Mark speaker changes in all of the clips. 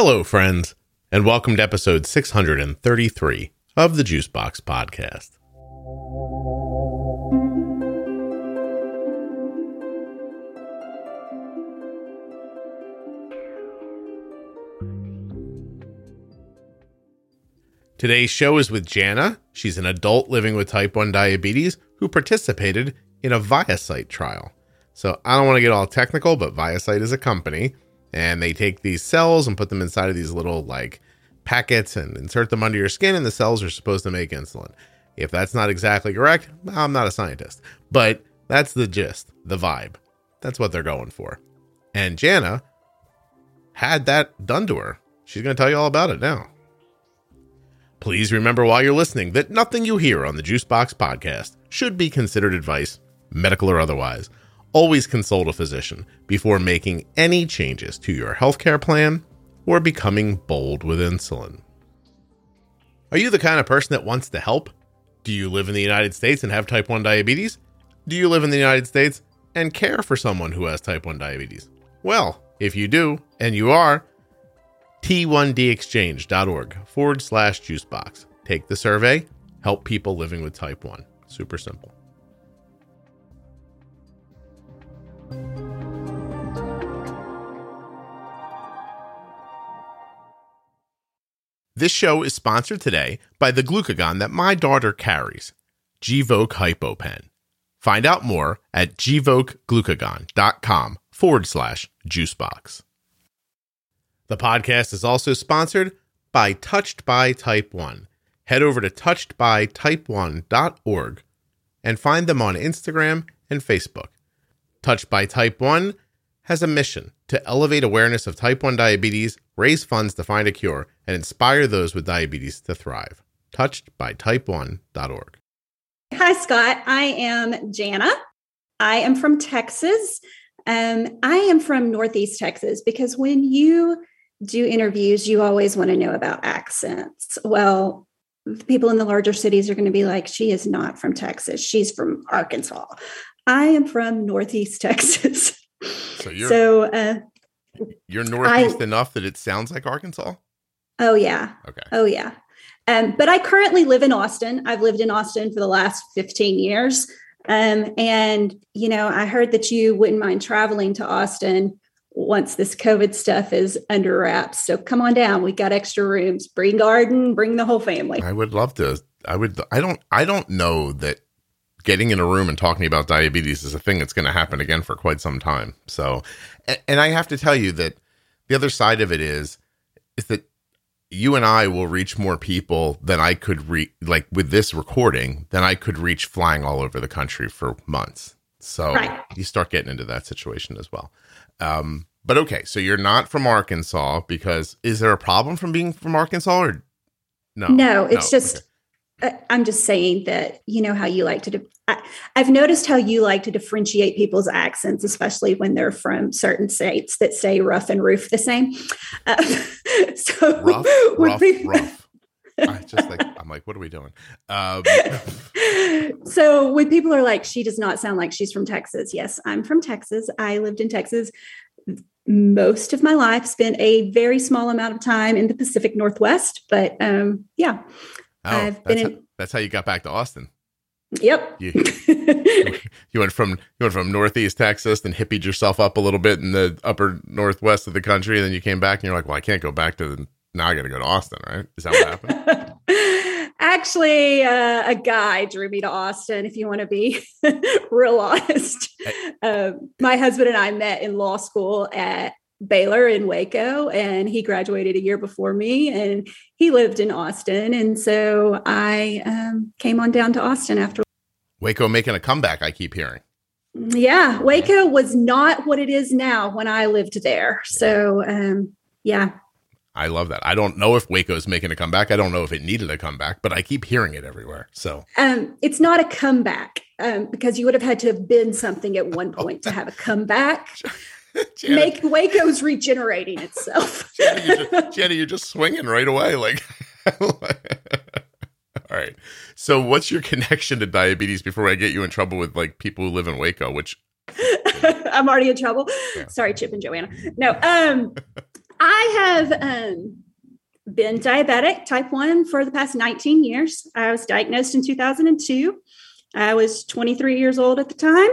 Speaker 1: Hello, friends, and welcome to episode 633 of the Juicebox Podcast. Today's show is with Jana. She's an adult living with type 1 diabetes who participated in a ViaCyte trial. So I don't want to get all technical, but ViaCyte is a company and they take these cells and put them inside of these little like packets and insert them under your skin and the cells are supposed to make insulin. If that's not exactly correct, I'm not a scientist, but that's the gist, the vibe. That's what they're going for. And Jana had that done to her. She's going to tell you all about it now. Please remember while you're listening that nothing you hear on the Juicebox podcast should be considered advice, medical or otherwise. Always consult a physician before making any changes to your healthcare plan or becoming bold with insulin. Are you the kind of person that wants to help? Do you live in the United States and have type 1 diabetes? Do you live in the United States and care for someone who has type 1 diabetes? Well, if you do, and you are, t1dexchange.org forward slash juicebox. Take the survey, help people living with type 1. Super simple. This show is sponsored today by the glucagon that my daughter carries, Gvoke HypoPen. Find out more at gvokeglucagon.com forward slash juicebox. The podcast is also sponsored by Touched by Type 1. Head over to touchedbytype1.org and find them on Instagram and Facebook. Touched by Type 1 has a mission to elevate awareness of type 1 diabetes, raise funds to find a cure, and inspire those with diabetes to thrive. Touched by type1.org.
Speaker 2: Hi, Scott. I am Jana. I am from Texas. Um, I am from Northeast Texas because when you do interviews, you always want to know about accents. Well, people in the larger cities are going to be like, she is not from Texas. She's from Arkansas. I am from Northeast Texas.
Speaker 1: So you're
Speaker 2: so uh,
Speaker 1: you're northeast I, enough that it sounds like Arkansas.
Speaker 2: Oh yeah.
Speaker 1: Okay.
Speaker 2: Oh yeah. Um, but I currently live in Austin. I've lived in Austin for the last 15 years. Um, and you know, I heard that you wouldn't mind traveling to Austin once this COVID stuff is under wraps. So come on down. We got extra rooms. Bring Arden, bring the whole family.
Speaker 1: I would love to. I would I don't I don't know that getting in a room and talking about diabetes is a thing that's going to happen again for quite some time. So and I have to tell you that the other side of it is is that you and I will reach more people than I could reach like with this recording than I could reach flying all over the country for months. So right. you start getting into that situation as well. Um, but okay, so you're not from Arkansas because is there a problem from being from Arkansas or no?
Speaker 2: No, it's no. just okay. I'm just saying that you know how you like to. I, have noticed how you like to differentiate people's accents, especially when they're from certain states that say rough and roof the same. Uh, so
Speaker 1: rough, rough, rough. I just like I'm like, what are we doing? Um.
Speaker 2: so when people are like, she does not sound like she's from Texas. Yes, I'm from Texas. I lived in Texas most of my life. Spent a very small amount of time in the Pacific Northwest, but um, yeah,
Speaker 1: I've been in. How, that's how you got back to Austin.
Speaker 2: Yep.
Speaker 1: You, you went from you went from Northeast Texas, and hippied yourself up a little bit in the upper northwest of the country, and then you came back, and you're like, "Well, I can't go back to the, now. I got to go to Austin, right? Is that what happened?"
Speaker 2: Actually, uh, a guy drew me to Austin. If you want to be real honest, uh, my husband and I met in law school at Baylor in Waco, and he graduated a year before me, and he lived in Austin, and so I um, came on down to Austin after.
Speaker 1: Waco making a comeback, I keep hearing.
Speaker 2: Yeah, Waco was not what it is now when I lived there. So, um, yeah.
Speaker 1: I love that. I don't know if Waco is making a comeback. I don't know if it needed a comeback, but I keep hearing it everywhere. So,
Speaker 2: um, it's not a comeback um, because you would have had to have been something at one point to have a comeback. Janet, Make Waco's regenerating itself.
Speaker 1: Jenny, you're just, Jenny, you're just swinging right away. Like, all right. So, what's your connection to diabetes before I get you in trouble with like people who live in Waco? Which
Speaker 2: I'm already in trouble. Yeah. Sorry, Chip and Joanna. No, um, I have um, been diabetic type 1 for the past 19 years. I was diagnosed in 2002. I was 23 years old at the time.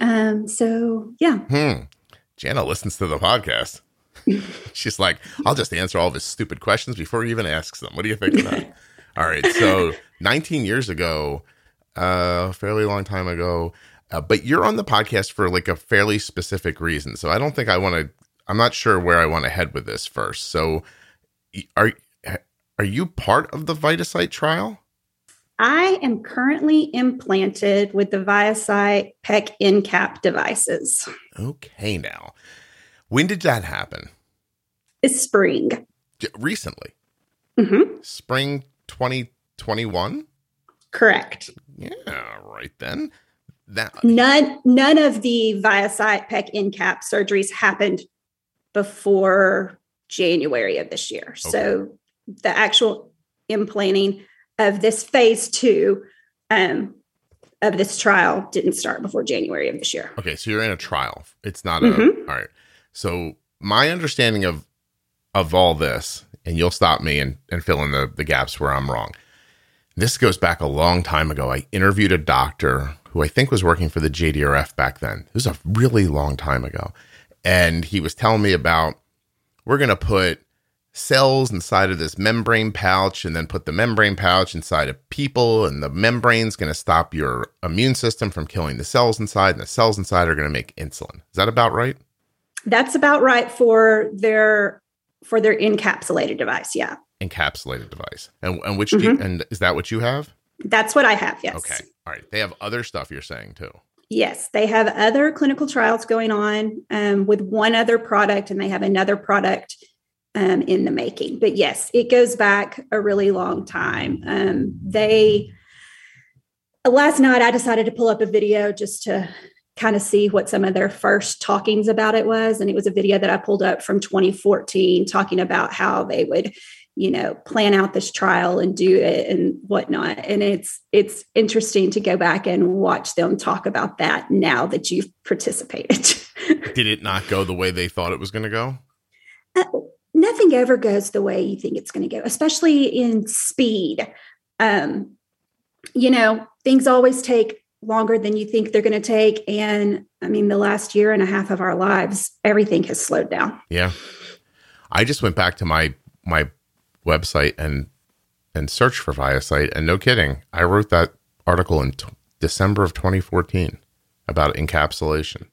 Speaker 2: Um, so, yeah.
Speaker 1: Hmm. Jana listens to the podcast. She's like, I'll just answer all of his stupid questions before he even asks them. What do you think of that? all right. So, 19 years ago, uh, a fairly long time ago, uh, but you're on the podcast for like a fairly specific reason. So, I don't think I want to, I'm not sure where I want to head with this first. So, are are you part of the ViaCyte trial?
Speaker 2: I am currently implanted with the ViaCyte PEC Encap devices.
Speaker 1: Okay, now, when did that happen?
Speaker 2: It's spring.
Speaker 1: Recently.
Speaker 2: Mm-hmm.
Speaker 1: Spring 2021?
Speaker 2: Correct.
Speaker 1: Yeah, right then.
Speaker 2: That none none of the ViaCyte PEC Encap surgeries happened before January of this year. Okay. So the actual implanting of this phase two um, of this trial didn't start before January of this year.
Speaker 1: Okay, so you're in a trial. It's not a mm-hmm. all right. So my understanding of of all this, and you'll stop me and, and fill in the, the gaps where I'm wrong. This goes back a long time ago. I interviewed a doctor who I think was working for the JDRF back then. It was a really long time ago. And he was telling me about we're going to put cells inside of this membrane pouch and then put the membrane pouch inside of people and the membrane's going to stop your immune system from killing the cells inside and the cells inside are going to make insulin. Is that about right?
Speaker 2: That's about right for their for their encapsulated device, yeah.
Speaker 1: Encapsulated device. And and which mm-hmm. you, and is that what you have?
Speaker 2: That's what I have, yes.
Speaker 1: Okay. All right. They have other stuff you're saying too.
Speaker 2: Yes, they have other clinical trials going on um, with one other product, and they have another product um, in the making. But yes, it goes back a really long time. Um, they last night I decided to pull up a video just to kind of see what some of their first talkings about it was, and it was a video that I pulled up from 2014 talking about how they would you know plan out this trial and do it and whatnot and it's it's interesting to go back and watch them talk about that now that you've participated
Speaker 1: did it not go the way they thought it was going to go
Speaker 2: uh, nothing ever goes the way you think it's going to go, especially in speed. Um, you know, things always take longer than you think they're going to take. And I mean, the last year and a half of our lives, everything has slowed down.
Speaker 1: Yeah. I just went back to my my website and and searched for ViaCyte, and no kidding, I wrote that article in t- December of 2014 about encapsulation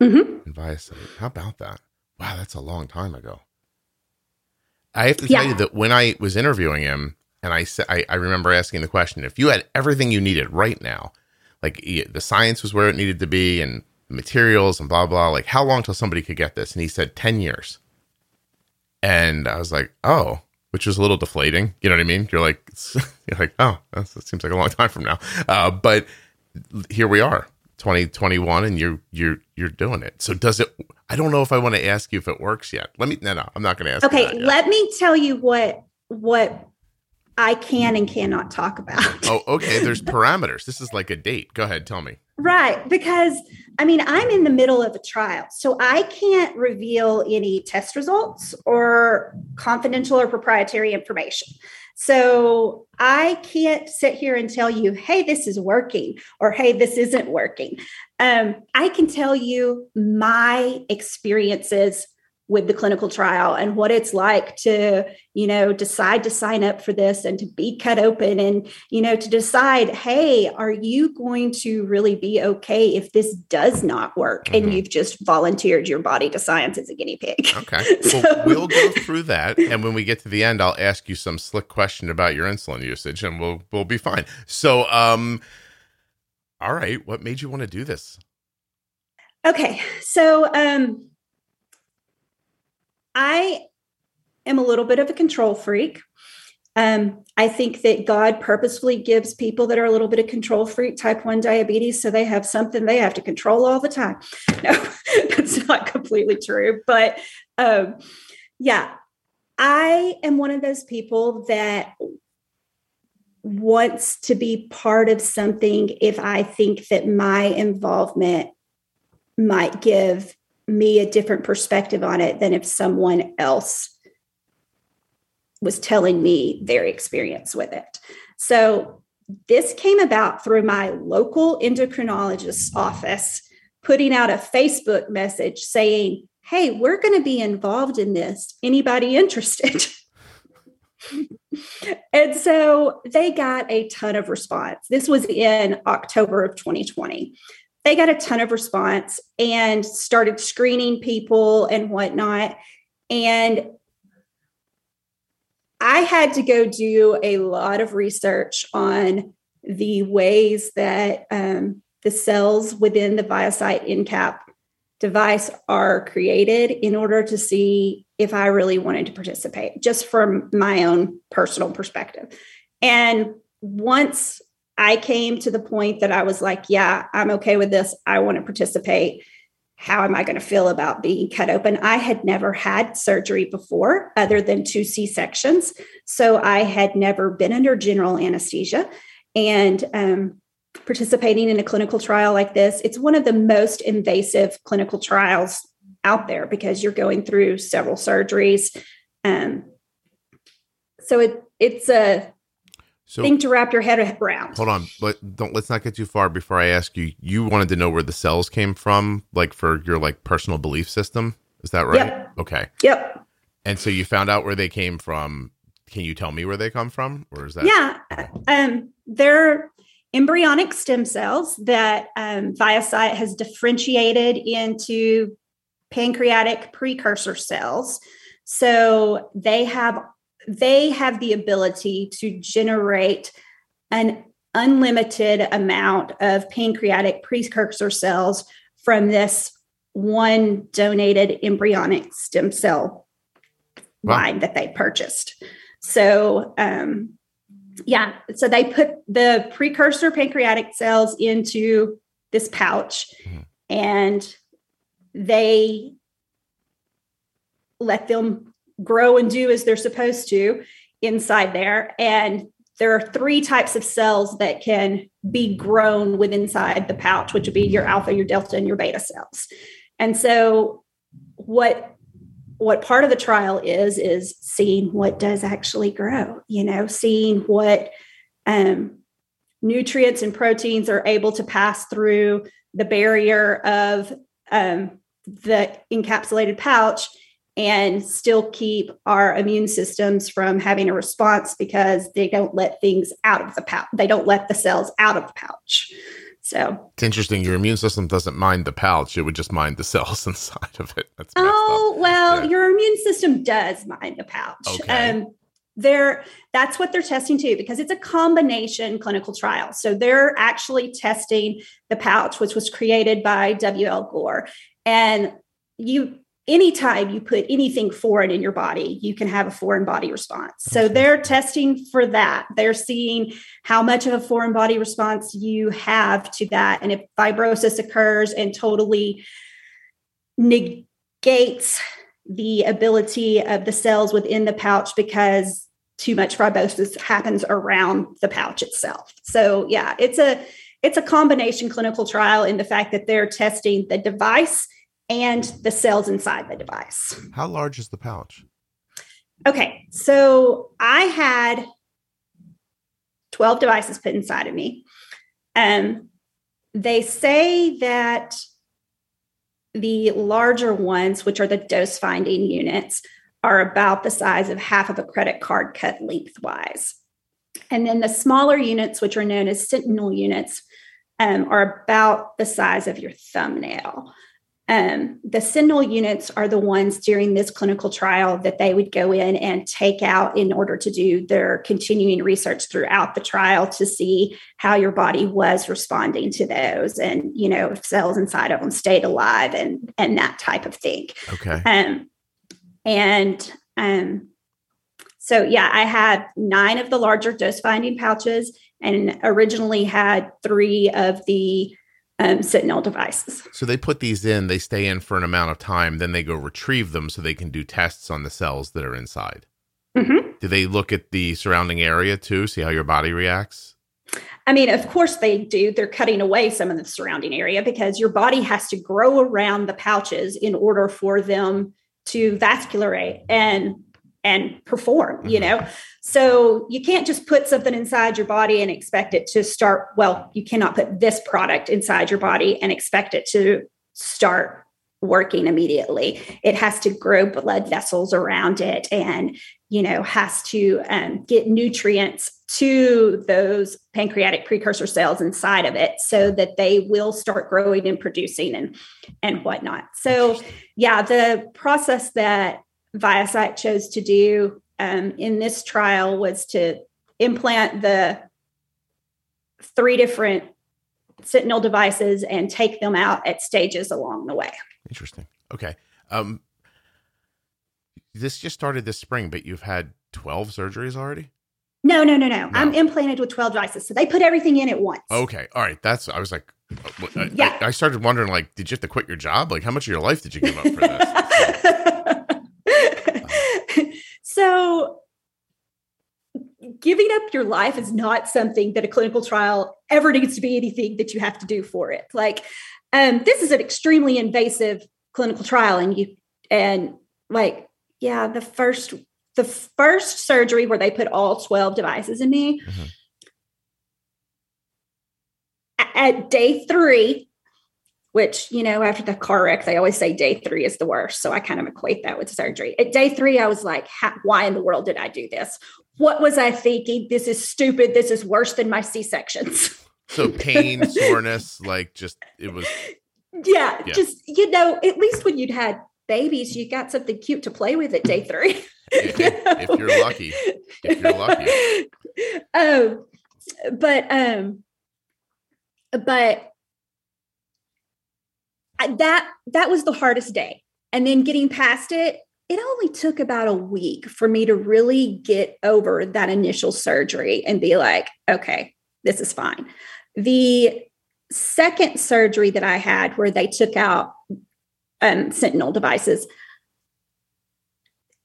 Speaker 1: mm-hmm. and ViaCyte. How about that? Wow, that's a long time ago. I have to tell yeah. you that when I was interviewing him, and I said, I, I remember asking the question: if you had everything you needed right now, like the science was where it needed to be, and materials and blah blah, like how long till somebody could get this? And he said ten years. And I was like, oh, which was a little deflating. You know what I mean? You're like, you're like, oh, that seems like a long time from now. Uh, but here we are, 2021, and you're you're you're doing it. So does it? I don't know if I want to ask you if it works yet. Let me. No, no, I'm not going to ask.
Speaker 2: Okay, let me tell you what what I can and cannot talk about.
Speaker 1: oh, okay. There's parameters. This is like a date. Go ahead. Tell me.
Speaker 2: Right. Because I mean, I'm in the middle of a trial, so I can't reveal any test results or confidential or proprietary information. So I can't sit here and tell you, hey, this is working or hey, this isn't working. Um, I can tell you my experiences with the clinical trial and what it's like to you know decide to sign up for this and to be cut open and you know to decide hey are you going to really be okay if this does not work mm-hmm. and you've just volunteered your body to science as a guinea pig?
Speaker 1: Okay. So, well, we'll go through that and when we get to the end i'll ask you some slick question about your insulin usage and we'll we'll be fine. So um all right what made you want to do this?
Speaker 2: Okay. So um I am a little bit of a control freak. Um, I think that God purposefully gives people that are a little bit of control freak type 1 diabetes so they have something they have to control all the time. No, that's not completely true. But um, yeah, I am one of those people that wants to be part of something if I think that my involvement might give me a different perspective on it than if someone else was telling me their experience with it. So this came about through my local endocrinologist's office putting out a Facebook message saying, Hey, we're going to be involved in this. Anybody interested? and so they got a ton of response. This was in October of 2020. They got a ton of response and started screening people and whatnot. And I had to go do a lot of research on the ways that um, the cells within the ViaCyte Encap device are created in order to see if I really wanted to participate, just from my own personal perspective. And once I came to the point that I was like, yeah, I'm okay with this, I want to participate how am I going to feel about being cut open? I had never had surgery before, other than two C sections. So I had never been under general anesthesia. And um, participating in a clinical trial like this, it's one of the most invasive clinical trials out there because you're going through several surgeries. Um, so it, it's a so, thing to wrap your head around.
Speaker 1: Hold on, but don't let's not get too far before I ask you. You wanted to know where the cells came from, like for your like personal belief system. Is that right?
Speaker 2: Yep.
Speaker 1: Okay.
Speaker 2: Yep.
Speaker 1: And so you found out where they came from. Can you tell me where they come from, or is that?
Speaker 2: Yeah, um, they're embryonic stem cells that um, ViaCyte has differentiated into pancreatic precursor cells. So they have they have the ability to generate an unlimited amount of pancreatic precursor cells from this one donated embryonic stem cell wow. line that they purchased. So, um, yeah, so they put the precursor pancreatic cells into this pouch mm-hmm. and they let them grow and do as they're supposed to inside there. And there are three types of cells that can be grown within inside the pouch, which would be your alpha, your delta, and your beta cells. And so what what part of the trial is is seeing what does actually grow, you know, seeing what um, nutrients and proteins are able to pass through the barrier of um, the encapsulated pouch and still keep our immune systems from having a response because they don't let things out of the pouch. They don't let the cells out of the pouch. So
Speaker 1: it's interesting. Your immune system doesn't mind the pouch; it would just mind the cells inside of it.
Speaker 2: That's oh well, yeah. your immune system does mind the pouch. Okay. Um, they're that's what they're testing too because it's a combination clinical trial so they're actually testing the pouch which was created by W. L. Gore and you anytime you put anything foreign in your body, you can have a foreign body response. So they're testing for that. They're seeing how much of a foreign body response you have to that. And if fibrosis occurs and totally negates the ability of the cells within the pouch because too much fibrosis happens around the pouch itself. So yeah, it's a it's a combination clinical trial in the fact that they're testing the device and the cells inside the device.
Speaker 1: How large is the pouch?
Speaker 2: Okay, so I had 12 devices put inside of me. Um, they say that the larger ones, which are the dose finding units, are about the size of half of a credit card cut lengthwise. And then the smaller units, which are known as sentinel units, um, are about the size of your thumbnail. Um, the sentinel units are the ones during this clinical trial that they would go in and take out in order to do their continuing research throughout the trial to see how your body was responding to those and you know if cells inside of them stayed alive and and that type of thing.
Speaker 1: Okay.
Speaker 2: Um and um so yeah i had nine of the larger dose finding pouches and originally had three of the um, Sentinel devices.
Speaker 1: So they put these in, they stay in for an amount of time, then they go retrieve them so they can do tests on the cells that are inside. Mm-hmm. Do they look at the surrounding area too, see how your body reacts?
Speaker 2: I mean, of course they do. They're cutting away some of the surrounding area because your body has to grow around the pouches in order for them to vasculate and and perform, you mm-hmm. know. So you can't just put something inside your body and expect it to start well, you cannot put this product inside your body and expect it to start working immediately. It has to grow blood vessels around it and, you know, has to um, get nutrients to those pancreatic precursor cells inside of it so that they will start growing and producing and, and whatnot. So, yeah, the process that ViaCyte chose to do um, in this trial was to implant the three different Sentinel devices and take them out at stages along the way.
Speaker 1: Interesting. Okay. Um, this just started this spring, but you've had 12 surgeries already?
Speaker 2: No, no, no, no, no. I'm implanted with 12 devices. So they put everything in at once.
Speaker 1: Okay. All right. That's, I was like, I,
Speaker 2: yeah.
Speaker 1: I started wondering, like, did you have to quit your job? Like, how much of your life did you give up for
Speaker 2: this? so giving up your life is not something that a clinical trial ever needs to be anything that you have to do for it. Like, um, this is an extremely invasive clinical trial, and you and like, yeah, the first the first surgery where they put all 12 devices in me. Mm-hmm. At day three, which, you know, after the car wreck, they always say day three is the worst. So I kind of equate that with surgery. At day three, I was like, why in the world did I do this? What was I thinking? This is stupid. This is worse than my C sections.
Speaker 1: So pain, soreness, like just, it was.
Speaker 2: Yeah, yeah, just, you know, at least when you'd had babies, you got something cute to play with at day three.
Speaker 1: if, if you're lucky. If you're lucky.
Speaker 2: Um, but, um, but that that was the hardest day. And then getting past it it only took about a week for me to really get over that initial surgery and be like okay this is fine. The second surgery that i had where they took out um, sentinel devices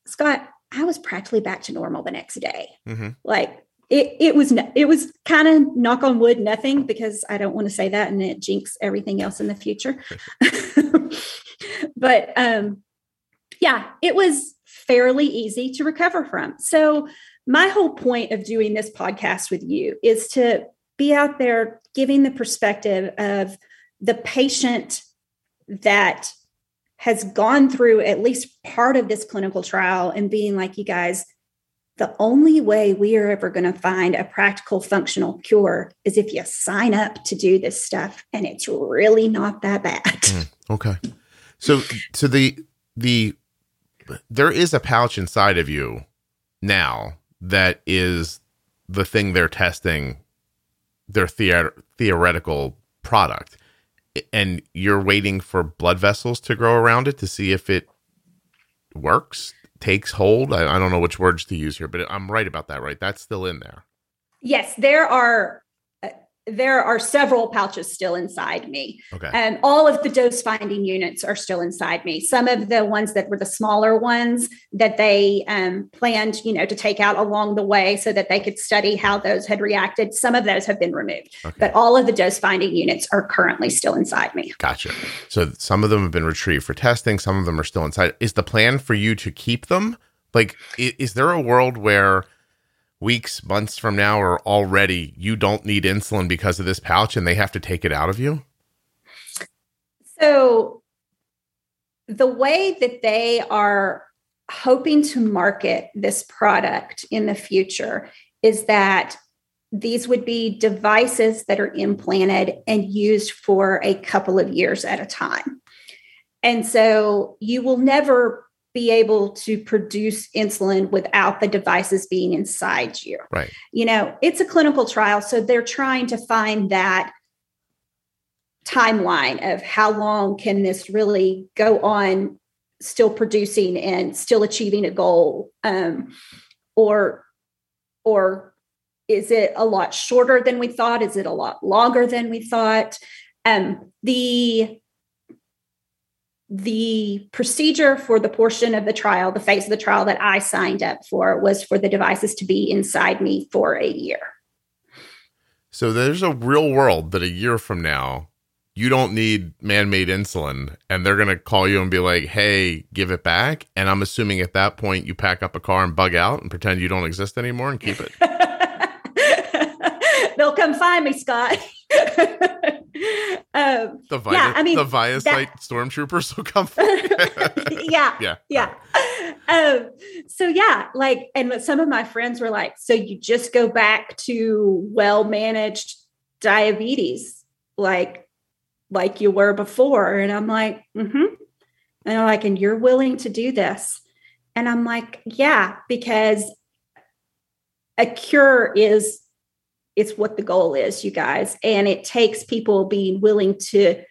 Speaker 2: scott i was practically back to normal the next day. Mm-hmm. like it, it was it was kind of knock on wood nothing because I don't want to say that and it jinx everything else in the future. but um, yeah, it was fairly easy to recover from. So my whole point of doing this podcast with you is to be out there giving the perspective of the patient that has gone through at least part of this clinical trial and being like you guys the only way we are ever going to find a practical functional cure is if you sign up to do this stuff and it's really not that bad. Mm,
Speaker 1: okay. So so the the there is a pouch inside of you now that is the thing they're testing their the- theoretical product and you're waiting for blood vessels to grow around it to see if it works takes hold. I, I don't know which words to use here, but I'm right about that, right? That's still in there.
Speaker 2: Yes, there are there are several pouches still inside me.
Speaker 1: Okay.
Speaker 2: And all of the dose finding units are still inside me. Some of the ones that were the smaller ones that they um, planned, you know, to take out along the way so that they could study how those had reacted. Some of those have been removed, okay. but all of the dose finding units are currently still inside me.
Speaker 1: Gotcha. So some of them have been retrieved for testing. Some of them are still inside. Is the plan for you to keep them? Like, is there a world where weeks, months from now, or already you don't need insulin because of this pouch and they have to take it out of you?
Speaker 2: So, the way that they are hoping to market this product in the future is that these would be devices that are implanted and used for a couple of years at a time. And so you will never be able to produce insulin without the devices being inside you.
Speaker 1: Right.
Speaker 2: You know, it's a clinical trial, so they're trying to find that timeline of how long can this really go on still producing and still achieving a goal um, or or is it a lot shorter than we thought is it a lot longer than we thought um, the the procedure for the portion of the trial, the phase of the trial that I signed up for, was for the devices to be inside me for a year.
Speaker 1: So there's a real world that a year from now, you don't need man made insulin and they're going to call you and be like, hey, give it back. And I'm assuming at that point, you pack up a car and bug out and pretend you don't exist anymore and keep it.
Speaker 2: They'll come find me, Scott.
Speaker 1: um, the Vita, yeah, I mean, the ViaCyte that, stormtroopers will come.
Speaker 2: yeah, yeah, yeah. Um, so yeah, like, and some of my friends were like, "So you just go back to well managed diabetes, like, like you were before?" And I'm like, "Mm-hmm." And they're like, "And you're willing to do this?" And I'm like, "Yeah," because a cure is it's what the goal is, you guys. And it takes people being willing to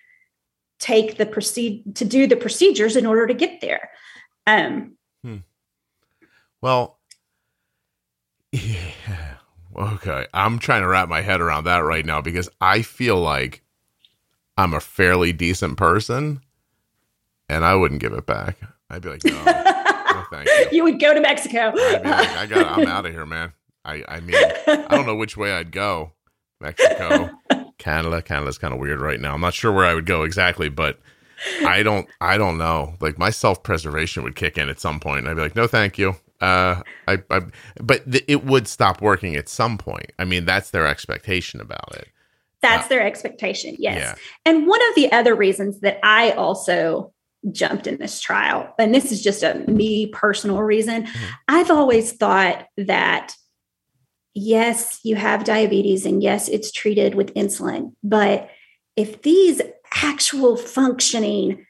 Speaker 2: take the proceed to do the procedures in order to get there. Um, hmm.
Speaker 1: Well, yeah. Okay. I'm trying to wrap my head around that right now because I feel like I'm a fairly decent person and I wouldn't give it back. I'd be like, no, no thank you.
Speaker 2: You would go to Mexico.
Speaker 1: I'd be like, I got, I'm out of here, man. I I mean I don't know which way I'd go. Mexico, Canada. Canada's kind of weird right now. I'm not sure where I would go exactly, but I don't I don't know. Like my self preservation would kick in at some point. I'd be like, no, thank you. Uh, I, I but th- it would stop working at some point. I mean, that's their expectation about it.
Speaker 2: That's uh, their expectation. Yes. Yeah. And one of the other reasons that I also jumped in this trial, and this is just a me personal reason, mm-hmm. I've always thought that yes, you have diabetes and yes, it's treated with insulin. But if these actual functioning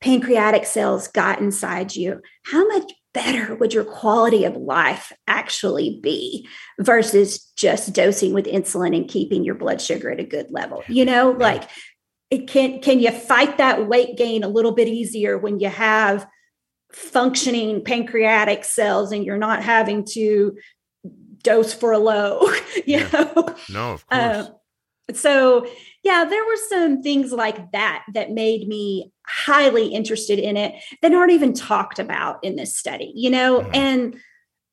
Speaker 2: pancreatic cells got inside you, how much better would your quality of life actually be versus just dosing with insulin and keeping your blood sugar at a good level? You know, like it can can you fight that weight gain a little bit easier when you have functioning pancreatic cells and you're not having to dose for a low, you yeah. know?
Speaker 1: No, of uh, course.
Speaker 2: so, yeah, there were some things like that that made me highly interested in it that aren't even talked about in this study, you know? Mm-hmm. And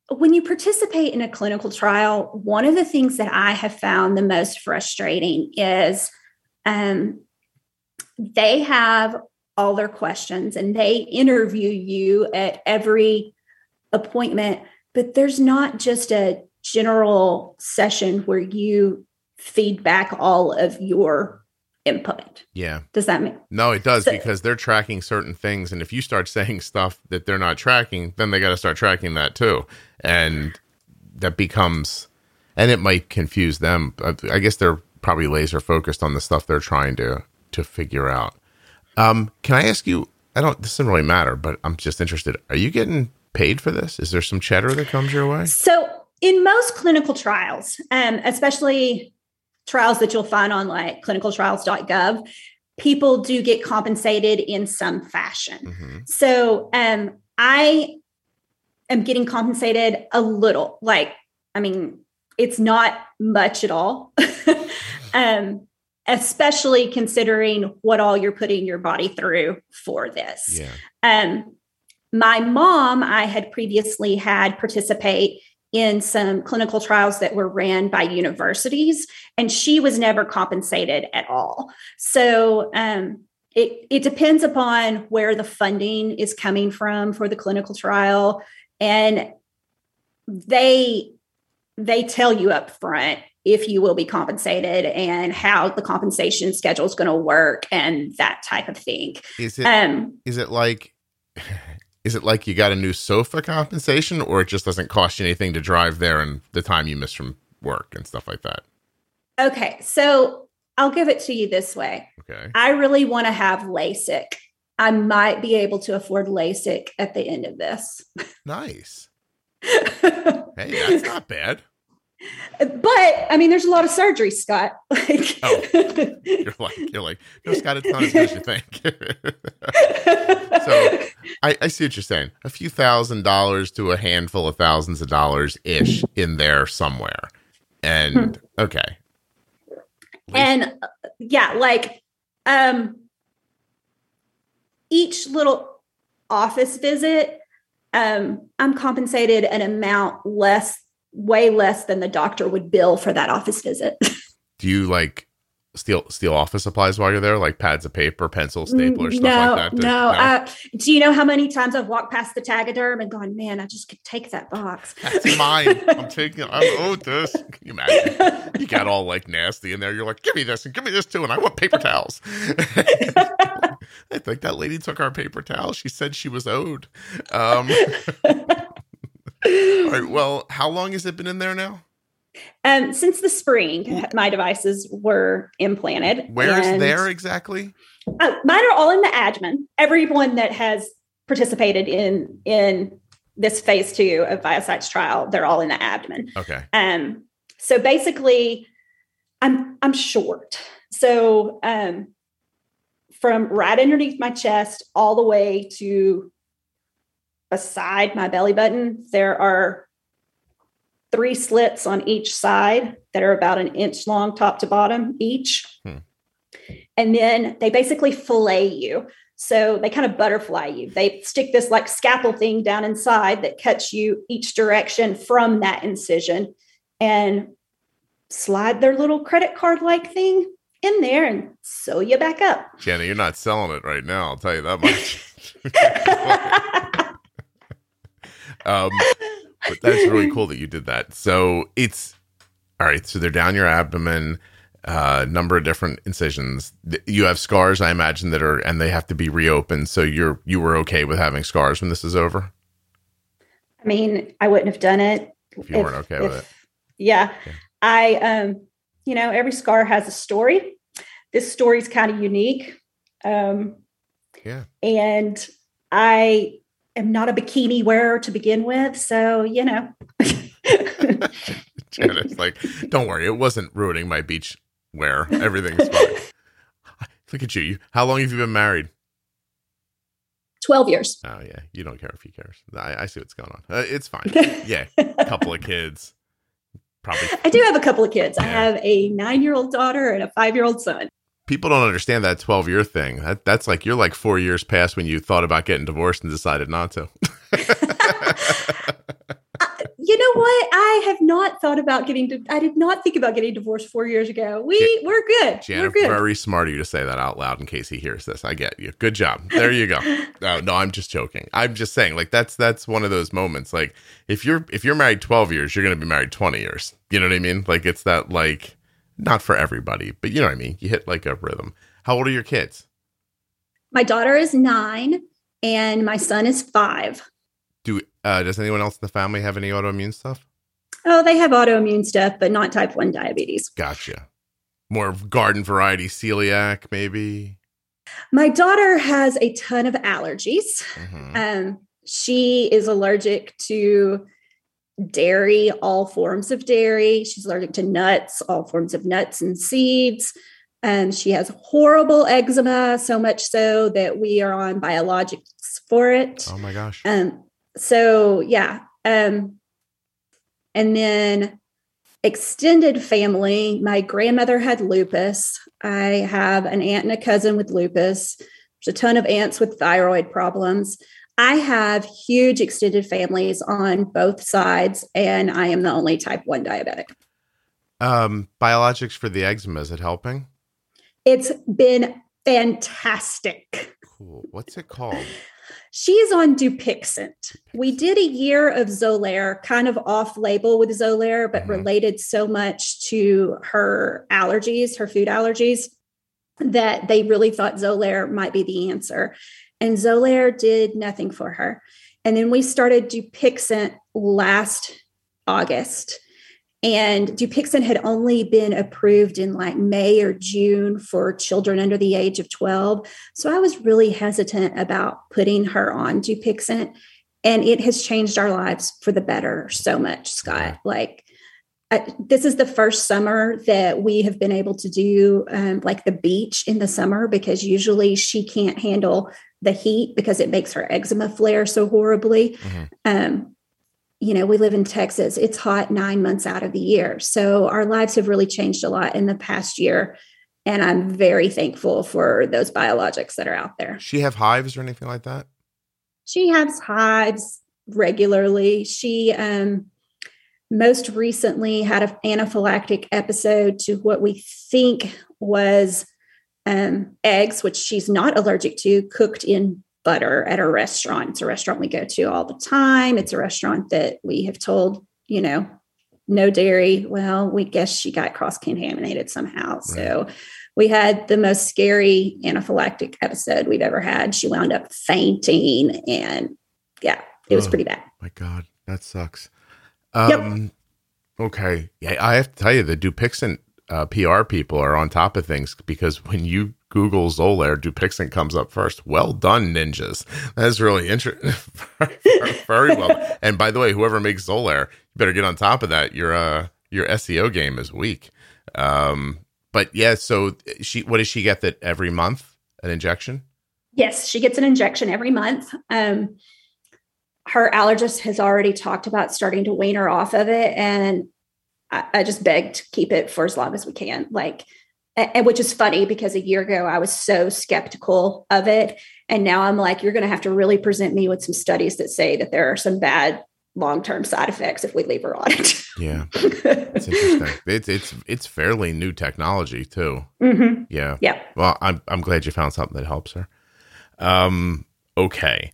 Speaker 2: when you participate in a clinical trial, one of the things that I have found the most frustrating is um, they have all their questions and they interview you at every appointment, but there's not just a general session where you feed back all of your input.
Speaker 1: Yeah.
Speaker 2: Does that mean?
Speaker 1: No, it does so, because they're tracking certain things. And if you start saying stuff that they're not tracking, then they got to start tracking that too. And that becomes, and it might confuse them. I guess they're probably laser focused on the stuff they're trying to, to figure out. Um, can I ask you, I don't, this doesn't really matter, but I'm just interested. Are you getting paid for this? Is there some cheddar that comes your way?
Speaker 2: So in most clinical trials, um, especially trials that you'll find on like clinicaltrials.gov, people do get compensated in some fashion. Mm-hmm. So um, I am getting compensated a little. Like, I mean, it's not much at all. um, especially considering what all you're putting your body through for this. Yeah. Um, my mom, I had previously had participate in some clinical trials that were ran by universities, and she was never compensated at all. So um, it, it depends upon where the funding is coming from for the clinical trial, and they they tell you up front if you will be compensated and how the compensation schedule is going to work and that type of thing.
Speaker 1: Is it um, is it like is it like you got a new sofa compensation or it just doesn't cost you anything to drive there and the time you miss from work and stuff like that?
Speaker 2: Okay. So I'll give it to you this way. Okay. I really want to have LASIK. I might be able to afford LASIK at the end of this.
Speaker 1: Nice. hey, that's not bad.
Speaker 2: But I mean, there's a lot of surgery, Scott. Like, oh,
Speaker 1: you're like, you're like, no, Scott, it's not as good as you think. So I, I see what you're saying. A few thousand dollars to a handful of thousands of dollars ish in there somewhere. And hmm. okay.
Speaker 2: And uh, yeah, like um each little office visit, um, I'm compensated an amount less way less than the doctor would bill for that office visit.
Speaker 1: Do you like steal steal office supplies while you're there, like pads of paper, pencils, staplers, stuff
Speaker 2: no,
Speaker 1: like that? Do-
Speaker 2: no. Uh, do you know how many times I've walked past the Tegaderm and gone, man, I just could take that box.
Speaker 1: That's mine. I'm taking. I'm owed this. Can you imagine? You got all like nasty in there. You're like, give me this and give me this too, and I want paper towels. I think that lady took our paper towels. She said she was owed. Um, all right. Well, how long has it been in there now?
Speaker 2: Um, since the spring, my devices were implanted.
Speaker 1: Where is there exactly?
Speaker 2: Uh, mine are all in the admin. Everyone that has participated in in this phase two of ViaCyte's trial, they're all in the abdomen.
Speaker 1: Okay.
Speaker 2: Um, so basically, I'm I'm short. So um, from right underneath my chest all the way to beside my belly button, there are three slits on each side that are about an inch long, top to bottom each.
Speaker 1: Hmm.
Speaker 2: And then they basically fillet you. So they kind of butterfly you. They stick this like scalpel thing down inside that cuts you each direction from that incision and slide their little credit card like thing in there and sew you back up.
Speaker 1: Jenna, you're not selling it right now. I'll tell you that much. um, but that's really cool that you did that. So it's all right. So they're down your abdomen, uh, number of different incisions. You have scars, I imagine, that are and they have to be reopened. So you're you were okay with having scars when this is over.
Speaker 2: I mean, I wouldn't have done it
Speaker 1: If you weren't okay with it.
Speaker 2: Yeah.
Speaker 1: Yeah.
Speaker 2: I um, you know, every scar has a story. This story's kind of unique. Um
Speaker 1: Yeah.
Speaker 2: and I am not a bikini wearer to begin with, so you know.
Speaker 1: Janet's like, don't worry, it wasn't ruining my beach wear. Everything's fine. Look at you. you. How long have you been married?
Speaker 2: 12 years.
Speaker 1: Oh yeah, you don't care if he cares. I, I see what's going on. Uh, it's fine. Yeah, couple of kids, probably.
Speaker 2: I do have a couple of kids. I have a nine year old daughter and a five year old son.
Speaker 1: People don't understand that twelve year thing. That that's like you're like four years past when you thought about getting divorced and decided not to.
Speaker 2: Uh, you know what? I have not thought about getting. Di- I did not think about getting divorced four years ago. We
Speaker 1: Ja-
Speaker 2: we're good. We're good.
Speaker 1: very smart of you to say that out loud in case he hears this. I get you. Good job. There you go. No, no, I'm just joking. I'm just saying, like that's that's one of those moments. Like if you're if you're married 12 years, you're gonna be married 20 years. You know what I mean? Like it's that like not for everybody, but you know what I mean. You hit like a rhythm. How old are your kids?
Speaker 2: My daughter is nine, and my son is five.
Speaker 1: Do uh, does anyone else in the family have any autoimmune stuff?
Speaker 2: Oh, they have autoimmune stuff, but not type one diabetes.
Speaker 1: Gotcha. More garden variety celiac, maybe.
Speaker 2: My daughter has a ton of allergies.
Speaker 1: Mhm.
Speaker 2: Um, she is allergic to dairy, all forms of dairy. She's allergic to nuts, all forms of nuts and seeds. And she has horrible eczema, so much so that we are on biologics for it.
Speaker 1: Oh my gosh.
Speaker 2: Um, so yeah. Um, and then extended family, my grandmother had lupus. I have an aunt and a cousin with lupus. There's a ton of aunts with thyroid problems. I have huge extended families on both sides, and I am the only type 1 diabetic.
Speaker 1: Um, biologics for the eczema is it helping?
Speaker 2: It's been fantastic.
Speaker 1: Cool. What's it called?
Speaker 2: She's on Dupixent. We did a year of Xolair, kind of off label with Xolair, but
Speaker 1: Mhm.
Speaker 2: related so much to her allergies, her food allergies, that they really thought Xolair might be the answer. And Xolair did nothing for her. And then we started Dupixent last August. And Dupixent had only been approved in like May or June for children under the age of 12. So I was really hesitant about putting her on Dupixent. And it has changed our lives for the better so much, Scott. Like, I, this is the first summer that we have been able to do um, like the beach in the summer because usually she can't handle the heat because it makes her eczema flare so horribly.
Speaker 1: Mhm.
Speaker 2: Um, you know, we live in Texas, it's hot nine months out of the year. So our lives have really changed a lot in the past year. And I'm very thankful for those biologics that are out there.
Speaker 1: She have hives or anything like that?
Speaker 2: She has hives regularly. She, um, most recently had an anaphylactic episode to what we think was um, eggs, which she's not allergic to, cooked in butter at a restaurant. It's a restaurant we go to all the time. It's a restaurant that we have told, you know, no dairy. Well, we guess she got cross contaminated somehow. Right. So we had the most scary anaphylactic episode we've ever had. She wound up fainting and yeah, it was oh, pretty bad.
Speaker 1: My God, that sucks. Um, yep. Okay. Yeah, I have to tell you, the Dupixent uh, PR people are on top of things because when you Google Xolair, Dupixent comes up first. Well done, ninjas. That's really interesting. very well. and by the way, whoever makes Xolair, you better get on top of that. Your uh, your SEO game is weak. Um, but yeah, so she, what does she get that every month? An injection?
Speaker 2: Yes, she gets an injection every month. Um, her allergist has already talked about starting to wean her off of it, and I, I just begged to keep it for as long as we can. Like, and which is funny because a year ago I was so skeptical of it, and now I'm like, you're going to have to really present me with some studies that say that there are some bad long-term side effects if we leave her on it.
Speaker 1: yeah, it's interesting. It's it's it's fairly new technology too.
Speaker 2: Mm-hmm.
Speaker 1: Yeah,
Speaker 2: yeah.
Speaker 1: Well, I'm I'm glad you found something that helps her. Um. Okay.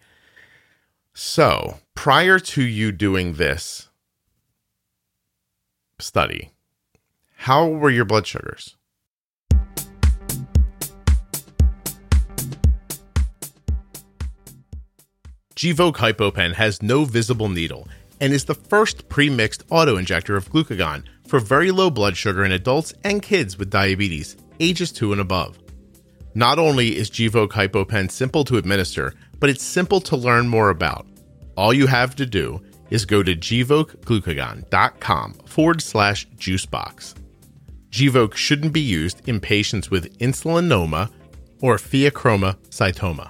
Speaker 1: So prior to you doing this study, how were your blood sugars? Gvoke HypoPen has no visible needle and is the first pre-mixed auto-injector of glucagon for very low blood sugar in adults and kids with diabetes, ages 2 and above. Not only is Gvoke HypoPen simple to administer, but it's simple to learn more about. All you have to do is go to gvokeglucagon.com forward slash juicebox. Gvoke shouldn't be used in patients with insulinoma or pheochromocytoma.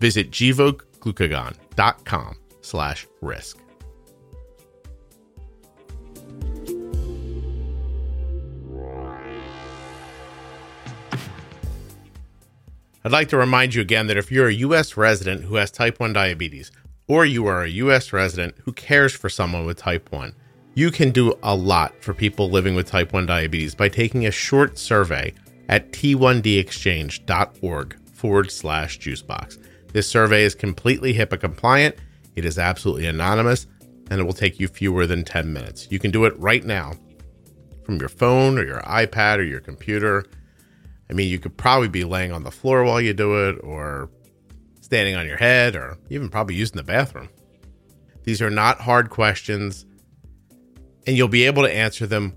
Speaker 1: Visit gvokeglucagon.com slash risk. I'd like to remind you again that if you're a U.S. resident who has type 1 diabetes, or you are a U.S. resident who cares for someone with type 1, you can do a lot for people living with type 1 diabetes by taking a short survey at t1dexchange.org forward slash juicebox. This survey is completely HIPAA compliant, it is absolutely anonymous, and it will take you fewer than 10 minutes. You can do it right now from your phone or your iPad or your computer. I mean, you could probably be laying on the floor while you do it, or standing on your head, or even probably using the bathroom. These are not hard questions, and you'll be able to answer them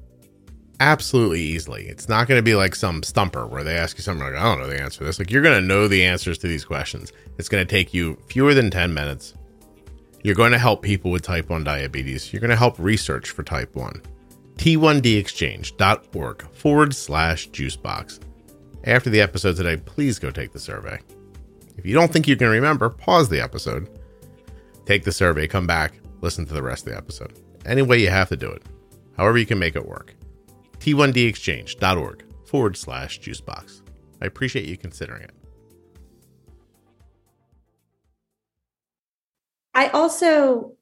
Speaker 1: absolutely easily. It's not going to be like some stumper where they ask you something like, I don't know the answer to this. Like, you're going to know the answers to these questions. It's going to take you fewer than 10 minutes. You're going to help people with type 1 diabetes. You're going to help research for type 1. T1dexchange.org forward slash juicebox. After the episode today, please go take the survey. If you don't think you can remember, pause the episode, take the survey, come back, listen to the rest of the episode. Any way you have to do it, however you can make it work. T1dexchange.org forward slash juicebox. I appreciate you considering it.
Speaker 2: I also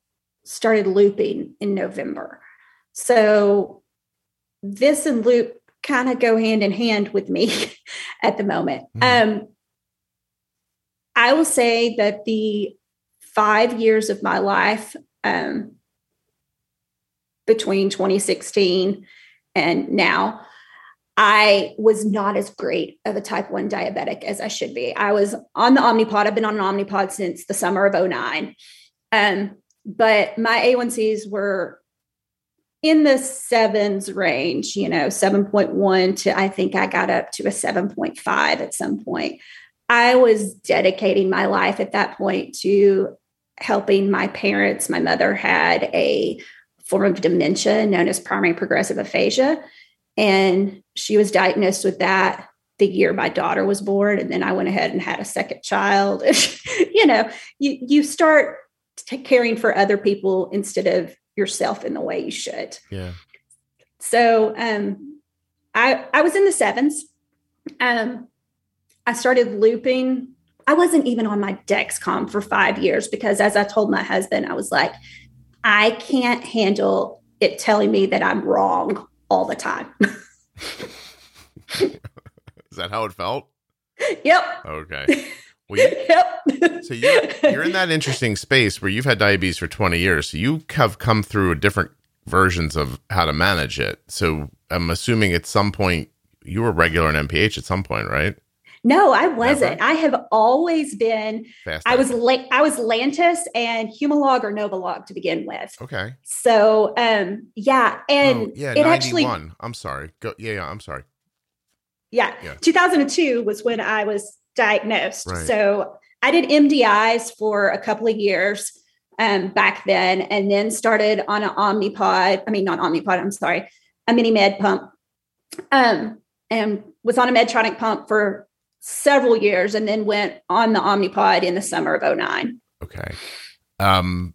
Speaker 2: started looping in November. So this and loop kind of go hand in hand with me at the moment. Mm. Um, I will say that the five years of my life um, between 2016 and now, I was not as great of a type 1 diabetic as I should be. I was on the Omnipod. I've been on an Omnipod since the summer of 09. Um, but my A1Cs were in the sevens range, you know, 7.1 to I think I got up to a 7.5 at some point. I was dedicating my life at that point to helping my parents. My mother had a form of dementia known as primary progressive aphasia. And she was diagnosed with that the year my daughter was born. And then I went ahead and had a second child. you know, you, you start caring for other people instead of yourself in the way you should.
Speaker 1: Yeah.
Speaker 2: So um, I I was in the sevens. Um, I started looping. I wasn't even on my Dexcom for five years because, as I told my husband, I was like, I can't handle it telling me that I'm wrong all the time.
Speaker 1: Is that how it felt?
Speaker 2: Yep.
Speaker 1: Okay. Well, you,
Speaker 2: yep.
Speaker 1: so you're, you're in that interesting space where you've had diabetes for 20 years. So you have come through different versions of how to manage it. So I'm assuming at some point you were regular in NPH at some point, right?
Speaker 2: No, I wasn't. Never? I have always been.
Speaker 1: Fast
Speaker 2: I was late. I was Lantus and Humalog or Novolog to begin with.
Speaker 1: Okay.
Speaker 2: So, um, yeah, and
Speaker 1: oh, yeah,
Speaker 2: it 91. actually.
Speaker 1: I'm sorry. Go. Yeah, yeah. I'm sorry.
Speaker 2: Yeah. yeah. 2002 was when I was diagnosed. Right. So I did MDIs for a couple of years um, back then, and then started on an Omnipod. I mean, not Omnipod. I'm sorry, a MiniMed pump. Um, and was on a Medtronic pump for several years and then went on the Omnipod in the summer of 09.
Speaker 1: Okay. Um,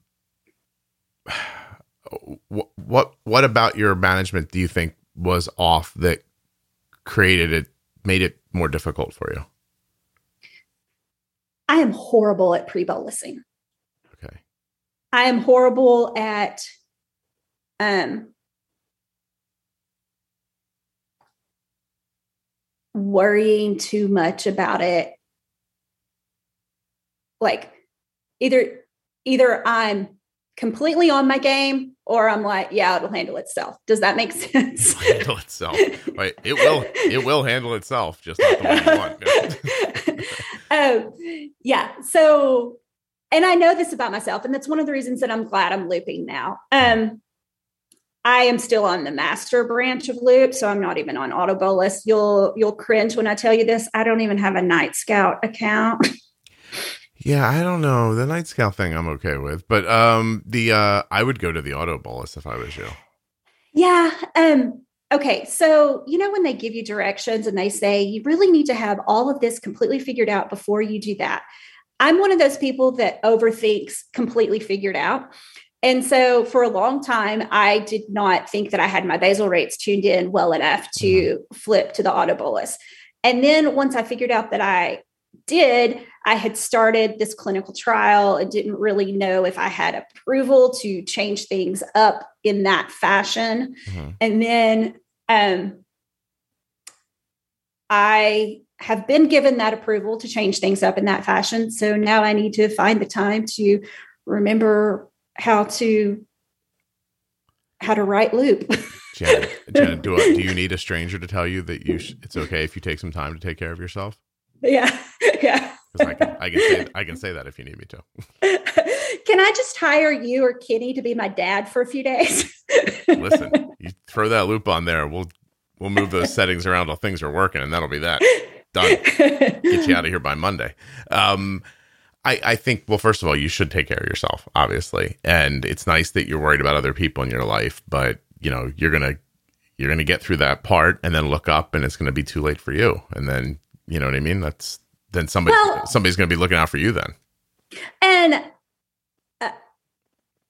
Speaker 1: what, what, what about your management do you think was off that created it, made it more difficult for you?
Speaker 2: I am horrible at pre-bolusing.
Speaker 1: Okay.
Speaker 2: I am horrible at um worrying too much about it. Like either either i'm completely on my game or i'm like yeah it'll handle itself. Does that make sense?
Speaker 1: handle itself. Right. It will it will handle itself just not the way you want
Speaker 2: um, yeah so and i know this about myself and that's one of the reasons that i'm glad i'm looping now. Um I am still on the master branch of Loop, so I'm not even on Autobolus. You'll you'll cringe when I tell you this. I don't even have a Nightscout account.
Speaker 1: yeah, I don't know the Nightscout thing. I'm okay with, but um, the uh, I would go to the Autobolus if I was you.
Speaker 2: Yeah. Um. Okay. So you know when they give you directions and they say you really need to have all of this completely figured out before you do that. I'm one of those people that overthinks completely figured out. And so for a long time, I did not think that I had my basal rates tuned in well enough to mm-hmm. flip to the autobolus. And then once I figured out that I did, I had started this clinical trial and didn't really know if I had approval to change things up in that fashion. Mm-hmm. And then um, I have been given that approval to change things up in that fashion. So now I need to find the time to remember how to how to write loop.
Speaker 1: Jenna, Jenna do, do you need a stranger to tell you that you sh- it's okay if you take some time to take care of yourself?
Speaker 2: Yeah, yeah.
Speaker 1: I can, I can say I can say that if you need me to.
Speaker 2: can I just hire you or Kenny to be my dad for a few days?
Speaker 1: Listen, you throw that loop on there. We'll we'll move those settings around while things are working, and that'll be that done. Get you out of here by Monday. Um, I, I think well first of all you should take care of yourself obviously. And it's nice that you're worried about other people in your life but you know you're gonna you're gonna get through that part and then look up and it's gonna be too late for you. And then you know what I mean? That's then somebody well, somebody's gonna be looking out for you then.
Speaker 2: And uh,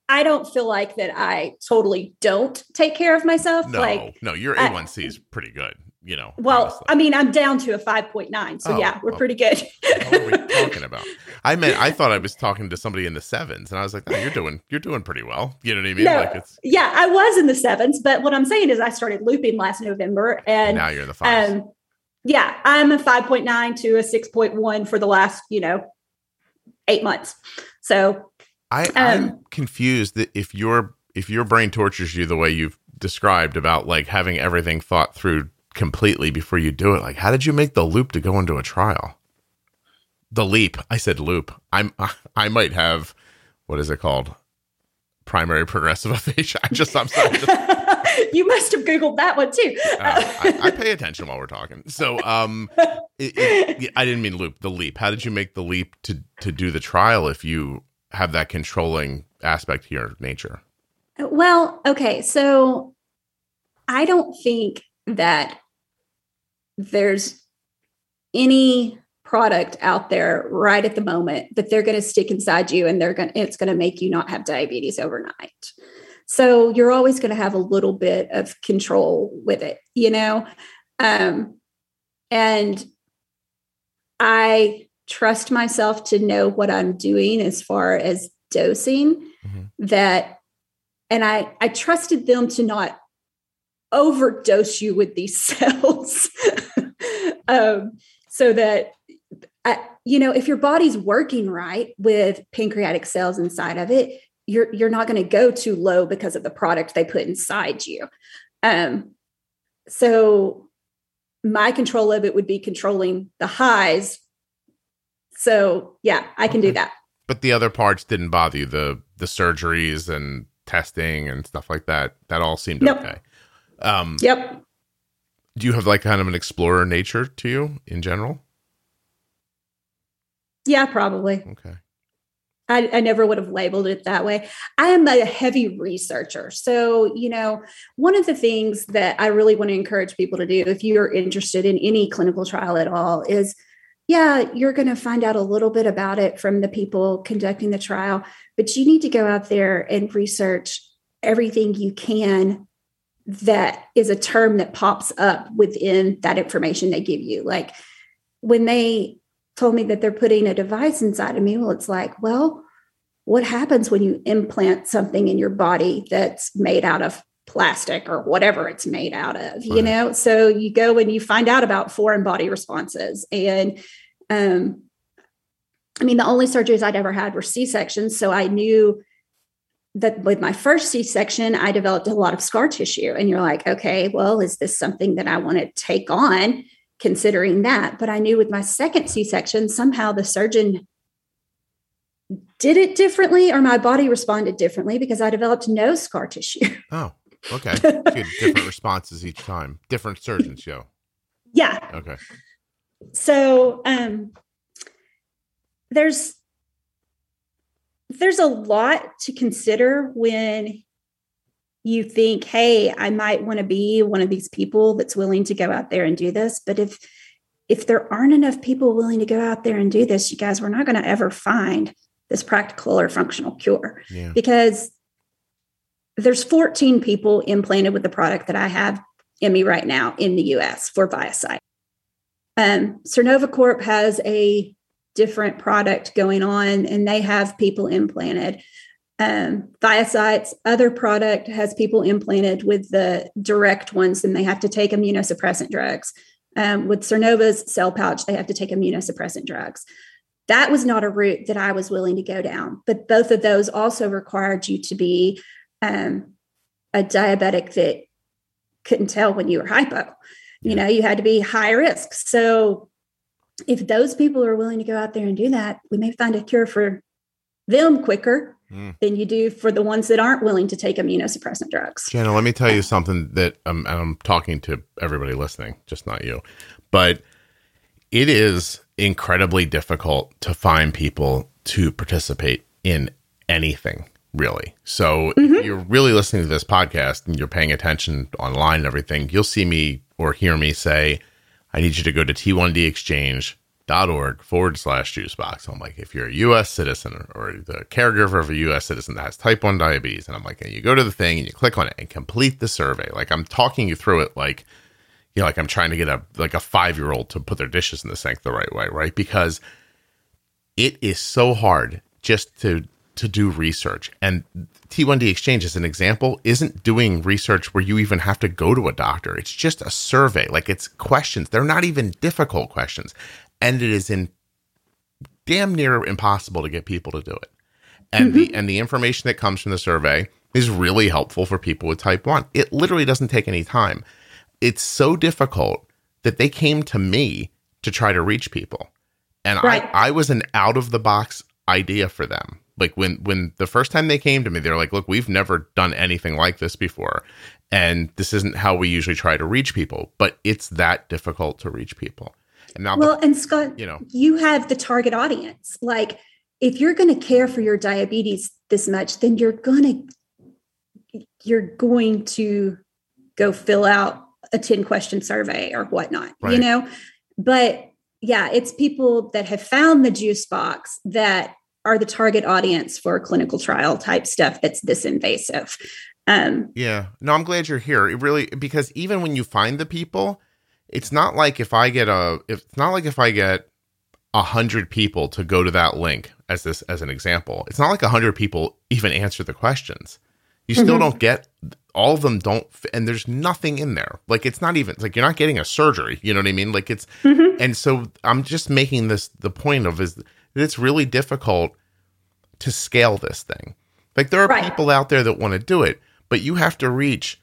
Speaker 2: I don't feel like that I totally don't take care of myself
Speaker 1: no
Speaker 2: like
Speaker 1: no your A1C is pretty good you know.
Speaker 2: Well, honestly. I mean, I'm down to a 5.9. So oh, yeah, we're pretty good.
Speaker 1: what are we talking about? I meant I thought I was talking to somebody in the sevens, and I was like, oh, "You're doing, you're doing pretty well." You know what I mean?
Speaker 2: No, like it's yeah, I was in the sevens, but what I'm saying is, I started looping last November, and
Speaker 1: now you're in the fives. Um,
Speaker 2: yeah, I'm a 5.9 to a 6.1 for the last, you know, eight months. So
Speaker 1: I, I'm um, confused that if your if your brain tortures you the way you've described about like having everything thought through completely before you do it. Like, how did you make the loop to go into a trial? The leap. I said loop. I'm. I might have. What is it called? Primary progressive aphasia. I just. I'm sorry. Just,
Speaker 2: you must have googled that one too.
Speaker 1: uh, I, I, pay attention while we're talking. So, um, it, it, I didn't mean loop. The leap. How did you make the leap to to do the trial if you have that controlling aspect to your nature?
Speaker 2: Well, okay. So, I don't think that there's any product out there right at the moment that they're going to stick inside you and they're going to it's going to make you not have diabetes overnight. So you're always going to have a little bit of control with it you know? Um and i trust myself to know what i'm doing as far as dosing mm-hmm. that and I I trusted them to not overdose you with these cells, um, so that I, you know if your body's working right with pancreatic cells inside of it, you're you're not going to go too low because of the product they put inside you. Um, so my control of it would be controlling the highs. So yeah, I can okay. do that.
Speaker 1: But the other parts didn't bother you the the surgeries and testing and stuff like that. That all seemed nope. okay.
Speaker 2: Um, yep.
Speaker 1: Do you have like kind of an explorer nature to you in general?
Speaker 2: Yeah, probably.
Speaker 1: Okay.
Speaker 2: I, I, never would have labeled it that way. I am a heavy researcher. So, you know, one of the things that I really want to encourage people to do if you're interested in any clinical trial at all is yeah, you're going to find out a little bit about it from the people conducting the trial, but you need to go out there and research everything you can that is a term that pops up within that information they give you. Like when they told me that they're putting a device inside of me, well, it's like, well, what happens when you implant something in your body that's made out of plastic or whatever it's made out of right. you know so you go and you find out about foreign body responses and um i mean the only surgeries i'd ever had were c-sections so i knew that with my first c-section i developed a lot of scar tissue and you're like okay well is this something that i want to take on considering that but i knew with my second c-section somehow the surgeon did it differently or my body responded differently because i developed no scar tissue
Speaker 1: oh Okay. different responses each time. Different surgeons show.
Speaker 2: Yeah.
Speaker 1: Okay.
Speaker 2: So um there's there's a lot to consider when you think, hey, I might want to be one of these people that's willing to go out there and do this. But if if there aren't enough people willing to go out there and do this, you guys, we're not going to ever find this practical or functional cure yeah. because there's 14 people implanted with the product that I have in me right now in the US for ViaCyte. Um, Sernova Corp has a different product going on and they have people implanted. Um, other product has people implanted with the direct ones and they have to take immunosuppressant drugs. Um, with Sernova's cell pouch, they have to take immunosuppressant drugs. That was not a route that I was willing to go down, but both of those also required you to be um, a diabetic that couldn't tell when you were hypo. You know, you had to be high risk. So if those people are willing to go out there and do that, we may find a cure for them quicker mm. than you do for the ones that aren't willing to take immunosuppressant drugs.
Speaker 1: Jenna, let me tell you something that um, I'm talking to everybody listening, just not you, but it is incredibly difficult to find people to participate in anything really. So mm-hmm. if you're really listening to this podcast and you're paying attention online and everything, you'll see me or hear me say, I need you to go to t1dexchange.org forward slash juicebox. I'm like, if you're a US citizen or the caregiver of a US citizen that has type 1 diabetes, and I'm like, and you go to the thing and you click on it and complete the survey. Like I'm talking you through it like, you know, like I'm trying to get a like a five year old to put their dishes in the sink the right way, right? Because it is so hard just to to do research. And T1D Exchange, as an example, isn't doing research where you even have to go to a doctor. It's just a survey. Like it's questions. They're not even difficult questions. And it is in damn near impossible to get people to do it. And mm-hmm. the and the information that comes from the survey is really helpful for people with type 1. It literally doesn't take any time. It's so difficult that they came to me to try to reach people. And right. I, I was an out of the box idea for them like when when the first time they came to me they're like look we've never done anything like this before and this isn't how we usually try to reach people but it's that difficult to reach people.
Speaker 2: And now well the, and scott you know. you have the target audience. Like if you're going to care for your diabetes this much then you're going to you're going to go fill out a 10 question survey or whatnot right. you know? But yeah it's people that have found the juice box that are the target audience for clinical trial type stuff that's this invasive. Um,
Speaker 1: yeah, no, I'm glad you're here. It really because even when you find the people, it's not like if I get a, it's not like if I get a hundred people to go to that link as this as an example. It's not like a hundred people even answer the questions. You still mm-hmm. don't get all of them don't and there's nothing in there like it's not even like you're not getting a surgery you know what i mean like it's mm-hmm. and so i'm just making this the point of is that it's really difficult to scale this thing like there are right. people out there that want to do it but you have to reach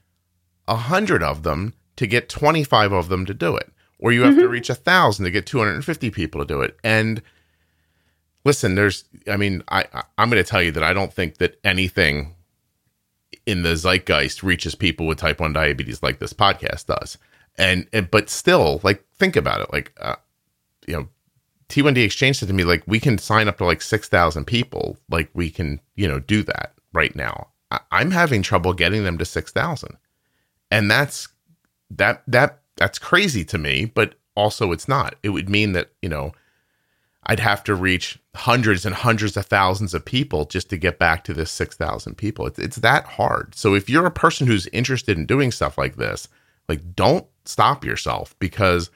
Speaker 1: a hundred of them to get 25 of them to do it or you have mm-hmm. to reach a thousand to get 250 people to do it and listen there's i mean i i'm going to tell you that i don't think that anything in the zeitgeist reaches people with type 1 diabetes like this podcast does and, and but still like think about it like uh, you know t1d exchange said to me like we can sign up to like 6000 people. Like we can you know do that right now. I, i'm having trouble getting them to 6000 and that's that that that's crazy to me but also it's not. It would mean that you know I'd have to reach hundreds and hundreds of thousands of people just to get back to this 6,000 people. It's, it's that hard. So if you're a person who's interested in doing stuff like this, like don't stop yourself because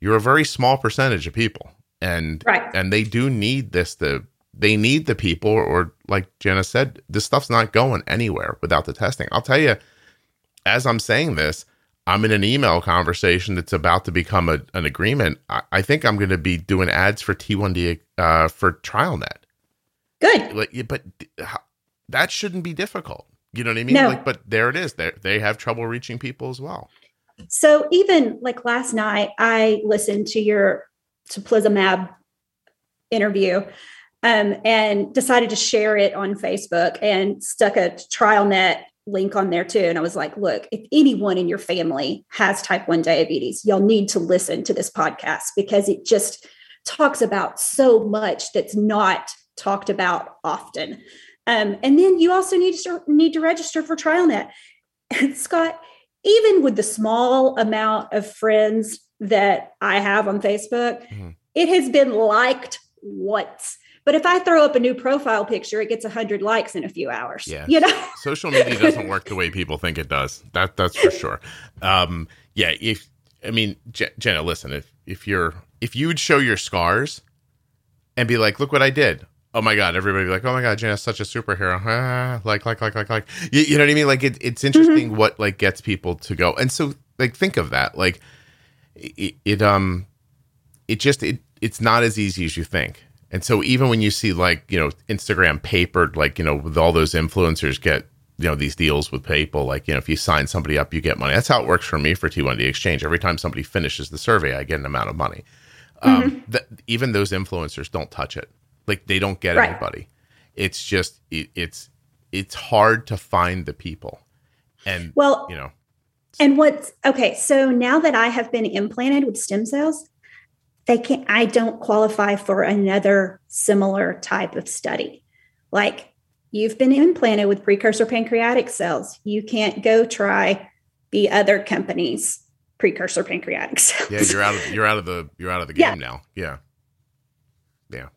Speaker 1: you're a very small percentage of people and right. and they do need this to they need the people or like Jenna said this stuff's not going anywhere without the testing. I'll tell you as I'm saying this, I'm in an email conversation that's about to become a, an agreement. I, I think I'm going to be doing ads for T1D uh, for TrialNet.
Speaker 2: Good,
Speaker 1: like, but that shouldn't be difficult. You know what I mean? No. Like, but there it is. They they have trouble reaching people as well.
Speaker 2: So even like last night, I listened to your teplizumab interview um, and decided to share it on Facebook and stuck a TrialNet link on there too. And I was like, look, if anyone in your family has type 1 diabetes, y'all need to listen to this podcast because it just talks about so much that's not talked about often. Um, and then you also need to need to register for TrialNet. And Scott, even with the small amount of friends that I have on Facebook, mm-hmm. it has been liked once. But if I throw up a new profile picture, it gets 100 likes in a few hours. Yeah. You know?
Speaker 1: Social media doesn't work the way people think it does. That that's for sure. Um, yeah, if I mean Jenna, listen, if if you're if you would show your scars and be like, "Look what I did." Oh my god, everybody be like, "Oh my god, Jenna's such a superhero." Ah, like like like like like. You, you, know what I mean? Like it, it's interesting mm-hmm. what like gets people to go. And so like think of that. Like it, it um it just it it's not as easy as you think and so even when you see like, you know, Instagram papered, like, you know, with all those influencers get, you know, these deals with people, like, you know, if you sign somebody up, you get money. That's how it works for me for T1D Exchange. Every time somebody finishes the survey, I get an amount of money. Um, mm-hmm. Th- even those influencers don't touch it. Like they don't get right. anybody. It's just, it, it's, it's hard to find the people. And, well, you know,
Speaker 2: and what's okay. So now that I have been implanted with stem cells, they can't i don't qualify for another similar type of study. Like you've been implanted with precursor pancreatic cells. You can't go try the other company's precursor pancreatic cells.
Speaker 1: Yeah you're out of you're out of the you're out of the game yeah. now. Yeah. Yeah.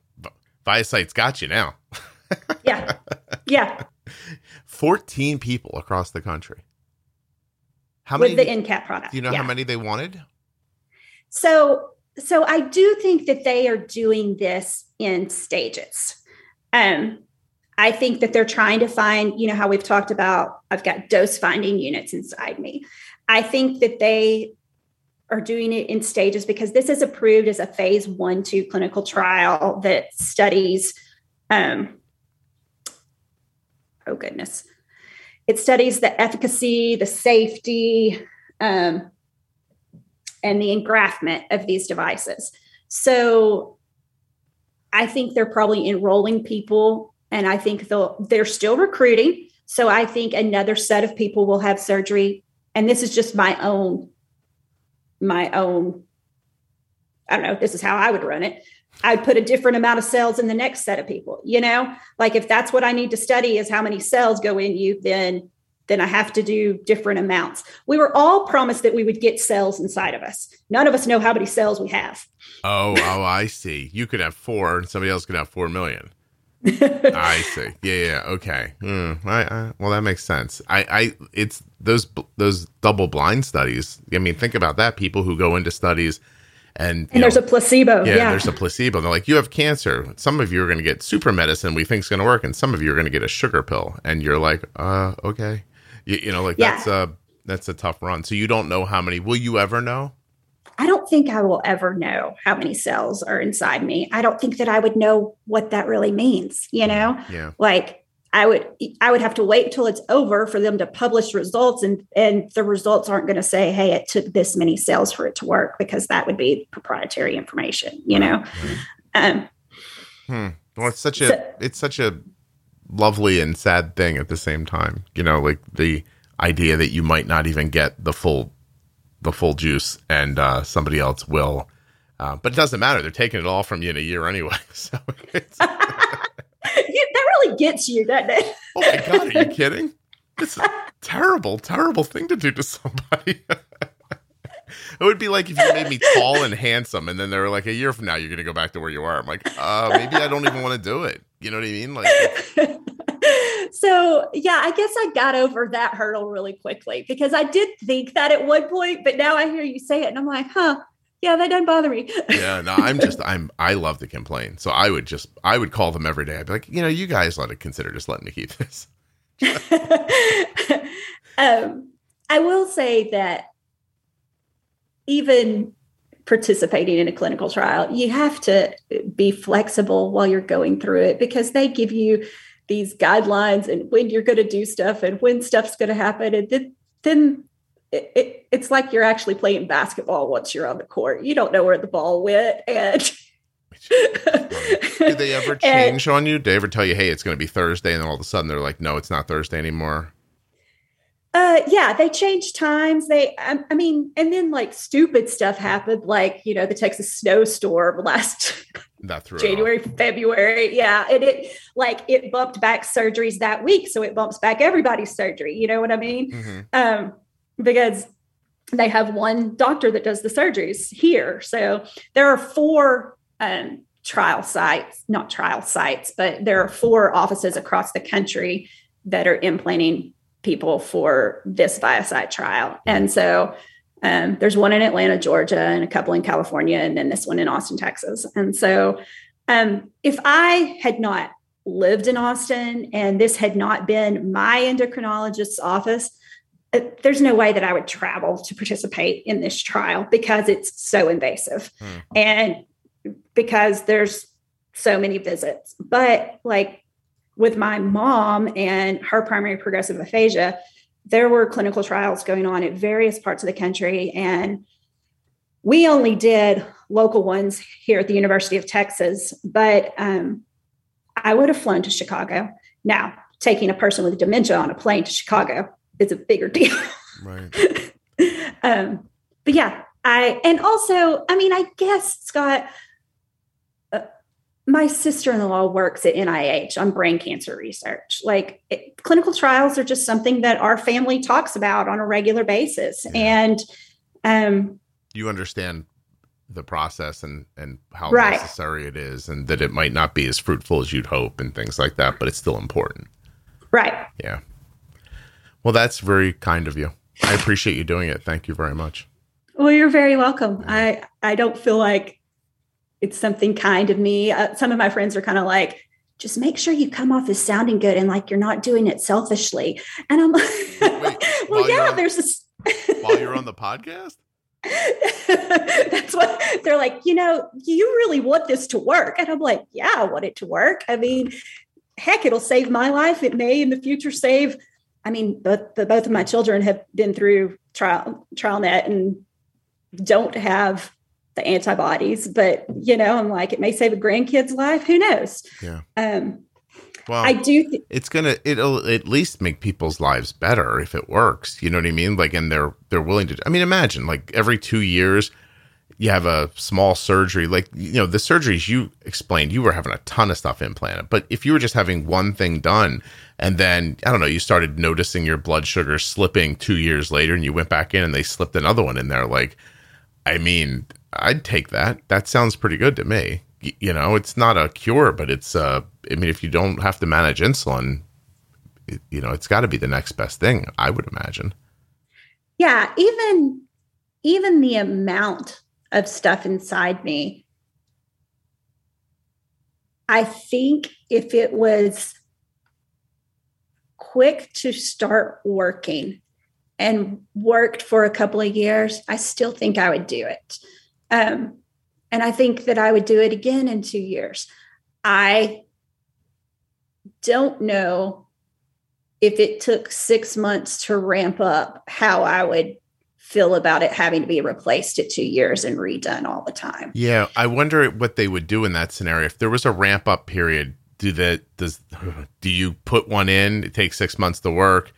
Speaker 1: ViaCyte's got you now.
Speaker 2: Yeah. Yeah.
Speaker 1: 14 people across the country
Speaker 2: how with many the Encap product
Speaker 1: do you know yeah. how many they wanted
Speaker 2: so so I do think that they are doing this in stages. Um, I think that they're trying to find, you know, how we've talked about, I've got dose finding units inside me. I think that they are doing it in stages because this is approved as a phase one, two clinical trial that studies, um, oh goodness, it studies the efficacy, the safety, um, and the engraftment of these devices. So I think they're probably enrolling people and I think they'll they're still recruiting. So I think another set of people will have surgery. And this is just my own, my own, I don't know, this is how I would run it. I'd put a different amount of cells in the next set of people, you know? Like if that's what I need to study is how many cells go in you, then then I have to do different amounts. We were all promised that we would get cells inside of us. None of us know how many cells we have.
Speaker 1: Oh, oh, I see. You could have four, and somebody else could have four million. I see. Yeah, yeah. Okay. Mm, I, I, well, that makes sense. I, I, it's those those double blind studies. I mean, think about that. People who go into studies And,
Speaker 2: and there's know, a placebo.
Speaker 1: Yeah, yeah. there's a placebo. They're like, you have cancer. Some of you are going to get super medicine we think is going to work, and some of you are going to get a sugar pill. And you're like, uh, okay. You, you know, like yeah. that's a that's a tough run. So you don't know how many. Will you ever know?
Speaker 2: I don't think I will ever know how many cells are inside me. I don't think that I would know what that really means, you know?
Speaker 1: Yeah.
Speaker 2: Like I would I would have to wait till it's over for them to publish results and and the results aren't going to say hey it took this many sales for it to work because that would be proprietary information, you know. Um,
Speaker 1: hmm. Well, it's such a so, it's such a lovely and sad thing at the same time. You know, like the idea that you might not even get the full the full juice, and uh, somebody else will. Uh, but it doesn't matter; they're taking it all from you in a year anyway. So
Speaker 2: that really gets you, doesn't it?
Speaker 1: oh my god, are you kidding? It's a terrible, terrible thing to do to somebody. It would be like if you made me tall and handsome, and then they were like, a year from now, you're going to go back to where you are. I'm like, uh, maybe I don't even want to do it. You know what I mean? Like,
Speaker 2: so yeah, I guess I got over that hurdle really quickly because I did think that at one point, but now I hear you say it and I'm like, huh, yeah, that doesn't bother me.
Speaker 1: yeah, no, I'm just I'm I love to complain. So I would just I would call them every day. I'd be like, you know, you guys let it consider just letting me keep this.
Speaker 2: um, I will say that even participating in a clinical trial, you have to be flexible while you're going through it because they give you these guidelines and when you're going to do stuff and when stuff's going to happen. And then, then it, it, it's like you're actually playing basketball once you're on the court. You don't know where the ball went. And
Speaker 1: do they ever change and, on you? Do they ever tell you, hey, it's going to be Thursday? And then all of a sudden they're like, no, it's not Thursday anymore.
Speaker 2: Uh, yeah, they change times. They, I, I, mean, and then like stupid stuff happened, like you know the Texas snowstorm last January, February. Yeah, and it like it bumped back surgeries that week, so it bumps back everybody's surgery. You know what I mean? Mm-hmm. Um, because they have one doctor that does the surgeries here, so there are four um, trial sites, not trial sites, but there are four offices across the country that are implanting people for this ViaCyte trial. And so um, there's one in Atlanta, Georgia, and a couple in California, and then this one in Austin, Texas. And so um, if I had not lived in Austin and this had not been my endocrinologist's office, there's no way that I would travel to participate in this trial because it's so invasive hmm. and because there's so many visits. But like with my mom and her primary progressive aphasia, there were clinical trials going on at various parts of the country. And we only did local ones here at the University of Texas, but um, I would have flown to Chicago. Now, taking a person with dementia on a plane to Chicago is a bigger deal. Right. um, but yeah, I, and also, I mean, I guess, Scott, my sister-in-law works at NIH on brain cancer research. Like it, clinical trials are just something that our family talks about on a regular basis, yeah. and um,
Speaker 1: you understand the process and and how right. necessary it is, and that it might not be as fruitful as you'd hope, and things like that, but it's still important.
Speaker 2: Right.
Speaker 1: Yeah. Well, that's very kind of you. I appreciate you doing it. Thank you very much.
Speaker 2: Well, you're very welcome. I I don't feel like it's something kind of me. Uh, some of my friends are kind of like, just make sure you come off as sounding good and like you're not doing it selfishly. And I'm like, Wait, well, yeah,
Speaker 1: on,
Speaker 2: there's this.
Speaker 1: while you're on the podcast?
Speaker 2: That's what they're like, you know, you really want this to work. And I'm like, yeah, I want it to work. I mean, heck, it'll save my life. It may in the future save. I mean, both the, both of my children have been through trial TrialNet and don't have the antibodies, but you know, I'm like, it may save a grandkid's life. Who knows?
Speaker 1: Yeah.
Speaker 2: Um, well, I do. Th-
Speaker 1: it's gonna. It'll at least make people's lives better if it works. You know what I mean? Like, and they're they're willing to. I mean, imagine like every two years, you have a small surgery. Like you know, the surgeries you explained, you were having a ton of stuff implanted. But if you were just having one thing done, and then I don't know, you started noticing your blood sugar slipping two years later, and you went back in and they slipped another one in there, like. I mean, I'd take that. That sounds pretty good to me. Y- you know, it's not a cure, but it's uh I mean if you don't have to manage insulin, it, you know, it's got to be the next best thing, I would imagine.
Speaker 2: Yeah, even even the amount of stuff inside me. I think if it was quick to start working and worked for a couple of years, I still think I would do it. Um, and I think that I would do it again in two years. I don't know if it took six months to ramp up how I would feel about it having to be replaced at two years and redone all the time.
Speaker 1: Yeah, I wonder what they would do in that scenario. If there was a ramp up period, do that does do you put one in? It takes six months to work,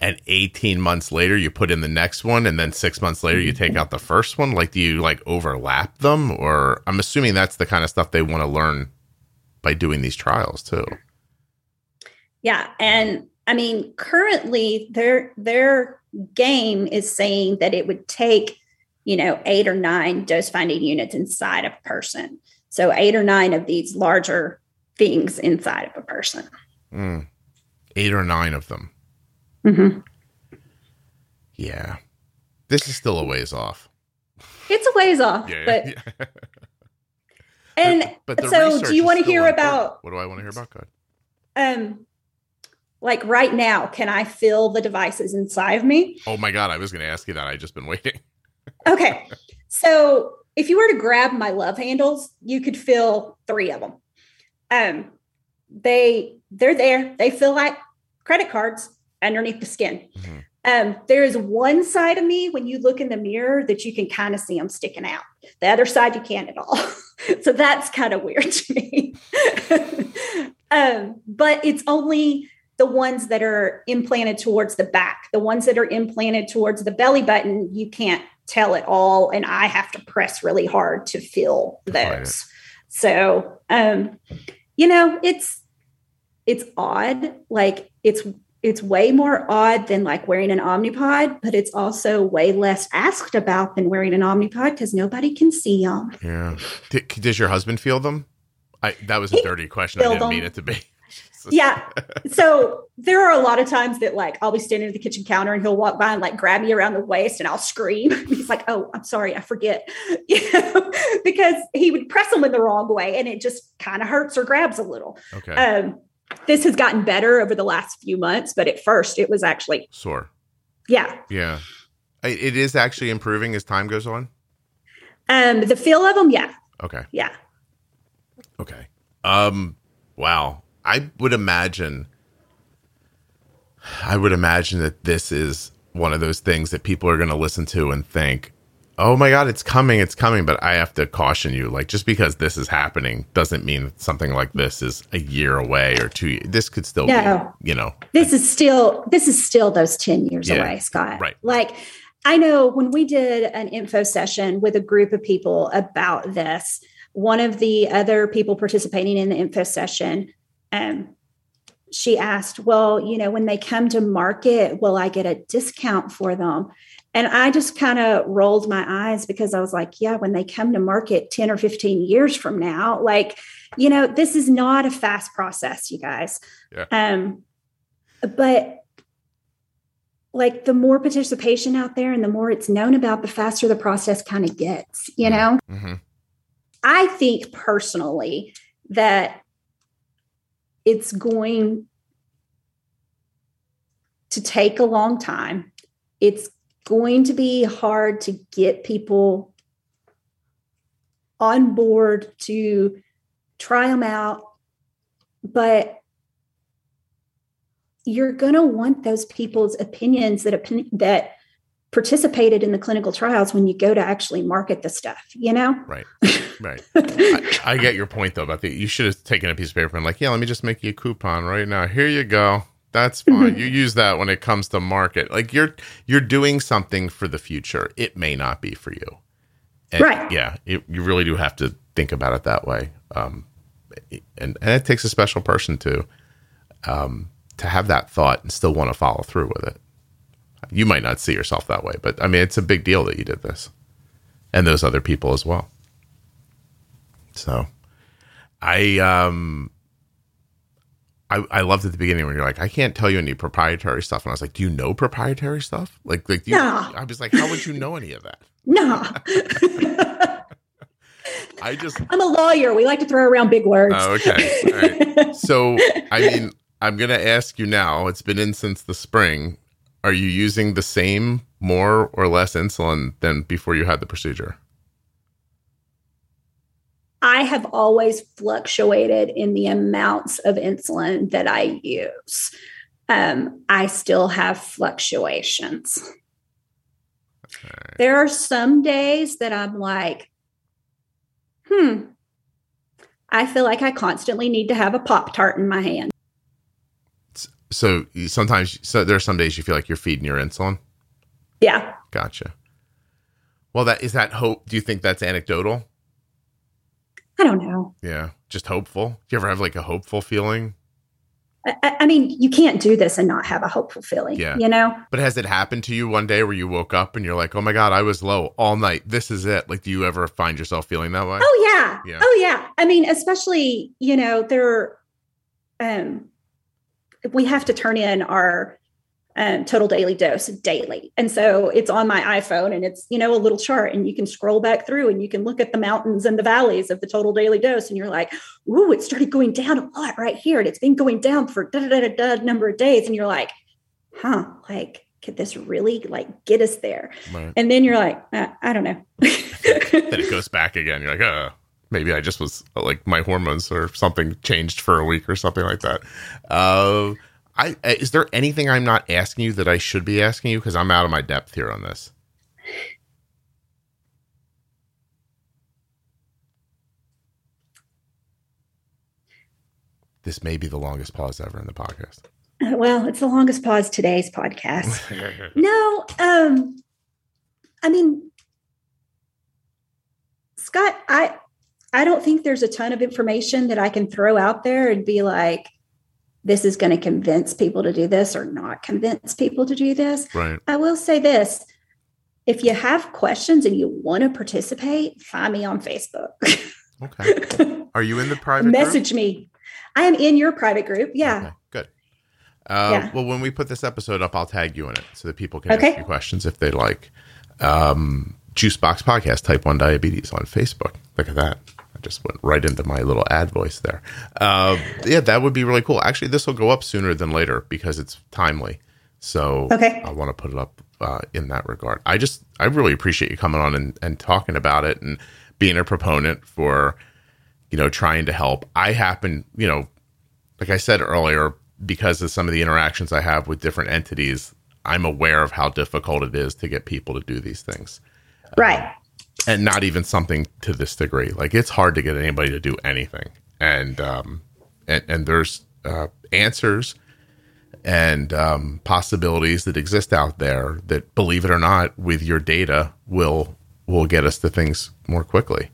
Speaker 1: and eighteen months later you put in the next one, and then six months later you take out the first one. Like, do you like overlap them, or I'm assuming that's the kind of stuff they want to learn by doing these trials too.
Speaker 2: Yeah, and I mean, currently their their game is saying that it would take, you know, eight or nine dose finding units inside of a person. So eight or nine of these larger things inside of a person.
Speaker 1: Mm. Eight or nine of them.
Speaker 2: Mm-hmm.
Speaker 1: Yeah, this is still a ways off.
Speaker 2: It's a ways off, yeah, but. Yeah. And but, but so, do you want to hear about?
Speaker 1: What do I want to hear about? God.
Speaker 2: Um, like right now, can I feel the devices inside of me?
Speaker 1: Oh my God, I was going to ask you that. I just been waiting.
Speaker 2: okay. So if you were to grab my love handles, you could feel three of them. Um, they they're there. They feel like credit cards underneath the skin. Mm-hmm. Um, there is one side of me when you look in the mirror that you can kind of see them sticking out. The other side you can't at all. so that's kind of weird to me. um, but it's only the ones that are implanted towards the back, the ones that are implanted towards the belly button, you can't tell at all. And I have to press really hard to feel those. So, um, you know, it's, it's odd. Like it's, it's way more odd than like wearing an omnipod, but it's also way less asked about than wearing an omnipod because nobody can see them.
Speaker 1: Yeah. does your husband feel them? I, that was a he dirty question. I didn't them. mean it to be.
Speaker 2: Yeah. So there are a lot of times that like I'll be standing at the kitchen counter and he'll walk by and like grab me around the waist and I'll scream. He's like, "Oh, I'm sorry, I forget," you know, because he would press them in the wrong way and it just kind of hurts or grabs a little.
Speaker 1: Okay.
Speaker 2: Um, this has gotten better over the last few months, but at first it was actually
Speaker 1: sore.
Speaker 2: Yeah.
Speaker 1: Yeah. It is actually improving as time goes on.
Speaker 2: Um, the feel of them, yeah.
Speaker 1: Okay.
Speaker 2: Yeah.
Speaker 1: Okay. Um. Wow. I would imagine I would imagine that this is one of those things that people are going to listen to and think, "Oh my god, it's coming, it's coming." But I have to caution you, like just because this is happening doesn't mean something like this is a year away or two. years. This could still no. be, you know.
Speaker 2: This is still this is still those 10 years yeah, away, Scott.
Speaker 1: Right.
Speaker 2: Like I know when we did an info session with a group of people about this, one of the other people participating in the info session um, she asked, Well, you know, when they come to market, will I get a discount for them? And I just kind of rolled my eyes because I was like, Yeah, when they come to market 10 or 15 years from now, like, you know, this is not a fast process, you guys.
Speaker 1: Yeah.
Speaker 2: Um, but like the more participation out there and the more it's known about, the faster the process kind of gets, you know?
Speaker 1: Mm-hmm.
Speaker 2: I think personally that it's going to take a long time. It's going to be hard to get people on board to try them out, but you're going to want those people's opinions that opinion that participated in the clinical trials when you go to actually market the stuff, you know?
Speaker 1: Right. Right. I, I, get your point though about the you should have taken a piece of paper and like, yeah, let me just make you a coupon right now. Here you go. That's fine. Mm-hmm. You use that when it comes to market. Like you're you're doing something for the future. It may not be for you. And
Speaker 2: right.
Speaker 1: Yeah. It, you really do have to think about it that way. Um, and, and it takes a special person to um, to have that thought and still want to follow through with it you might not see yourself that way, but I mean, it's a big deal that you did this and those other people as well. So I, um, I, I loved at the beginning when you're like, I can't tell you any proprietary stuff. And I was like, do you know proprietary stuff? Like, like, you,
Speaker 2: no.
Speaker 1: I was like, how would you know any of that?
Speaker 2: No.
Speaker 1: I just
Speaker 2: I'm a lawyer. We like to throw around big words.
Speaker 1: Oh, okay. All right. So, I mean, I'm going to ask you now. It's been in since the spring. Are you using the same, more or less insulin than before you had the procedure?
Speaker 2: I have always fluctuated in the amounts of insulin that I use. Um, I still have fluctuations.
Speaker 1: Okay.
Speaker 2: There are some days that I'm like, hmm, I feel like I constantly need to have a Pop Tart in my hand.
Speaker 1: So you- sometimes, so there are some days you feel like you're feeding your insulin.
Speaker 2: Yeah.
Speaker 1: Gotcha. Well, that is that hope. Do you think that's anecdotal?
Speaker 2: I don't know.
Speaker 1: Yeah, just hopeful. Do you ever have like a hopeful feeling?
Speaker 2: I- I, I mean, you can't do this and not have a hopeful feeling,
Speaker 1: Yeah.
Speaker 2: you know?
Speaker 1: But has it happened to you one day where you woke up and you're like, "Oh my god, I was low all night. This is it." Like, do you ever find yourself feeling that way?
Speaker 2: Oh yeah.
Speaker 1: Yeah.
Speaker 2: Oh yeah. I mean, especially, you know, there um we have to turn in our um, total daily dose daily. And so it's on my iPhone and it's, you know, a little chart and you can scroll back through and you can look at the mountains and the valleys of the total daily dose. And you're like, ooh, it started going down a lot right here. And it's been going down for da da da da number of days. And you're like, huh, like, could this really like get us there?
Speaker 1: Right.
Speaker 2: And then you're like, uh, I don't know.
Speaker 1: then it goes back again. You're like, uh, maybe I just was like my hormones or something changed for a week or something like that. Uh, I is there anything I'm not asking you that I should be asking you because I'm out of my depth here on this. This may be the longest pause ever in the podcast.
Speaker 2: well, it's the longest pause today's podcast. No, um, I mean, Scott, I I don't think there's a ton of information that I can throw out there and be like, this is going to convince people to do this or not convince people to do this.
Speaker 1: right.
Speaker 2: I will say this. If you have questions and you want to participate, find me on Facebook.
Speaker 1: Okay. Are you in the private group?
Speaker 2: Message me. I am in your private group. Yeah.
Speaker 1: Okay, good. Uh,
Speaker 2: Yeah.
Speaker 1: Well, when we put this episode up, I'll tag you in it so that people can
Speaker 2: Okay.
Speaker 1: ask you questions if they like. Um, Juicebox Podcast, Type 1 Diabetes on Facebook. Look at that. Just went right into my little ad voice there. Uh, yeah, that would be really cool. Actually, this will go up sooner than later because it's timely. So
Speaker 2: Okay.
Speaker 1: I want to put it up uh, in that regard. I just, I really appreciate you coming on and, and talking about it and being a proponent for, you know, trying to help. I happen, you know, like I said earlier, because of some of the interactions I have with different entities, I'm aware of how difficult it is to get people to do these things.
Speaker 2: Right.
Speaker 1: And not even something to this degree. Like it's hard to get anybody to do anything. And um and, and there's uh answers and um possibilities that exist out there that believe it or not, with your data will will get us to things more quickly.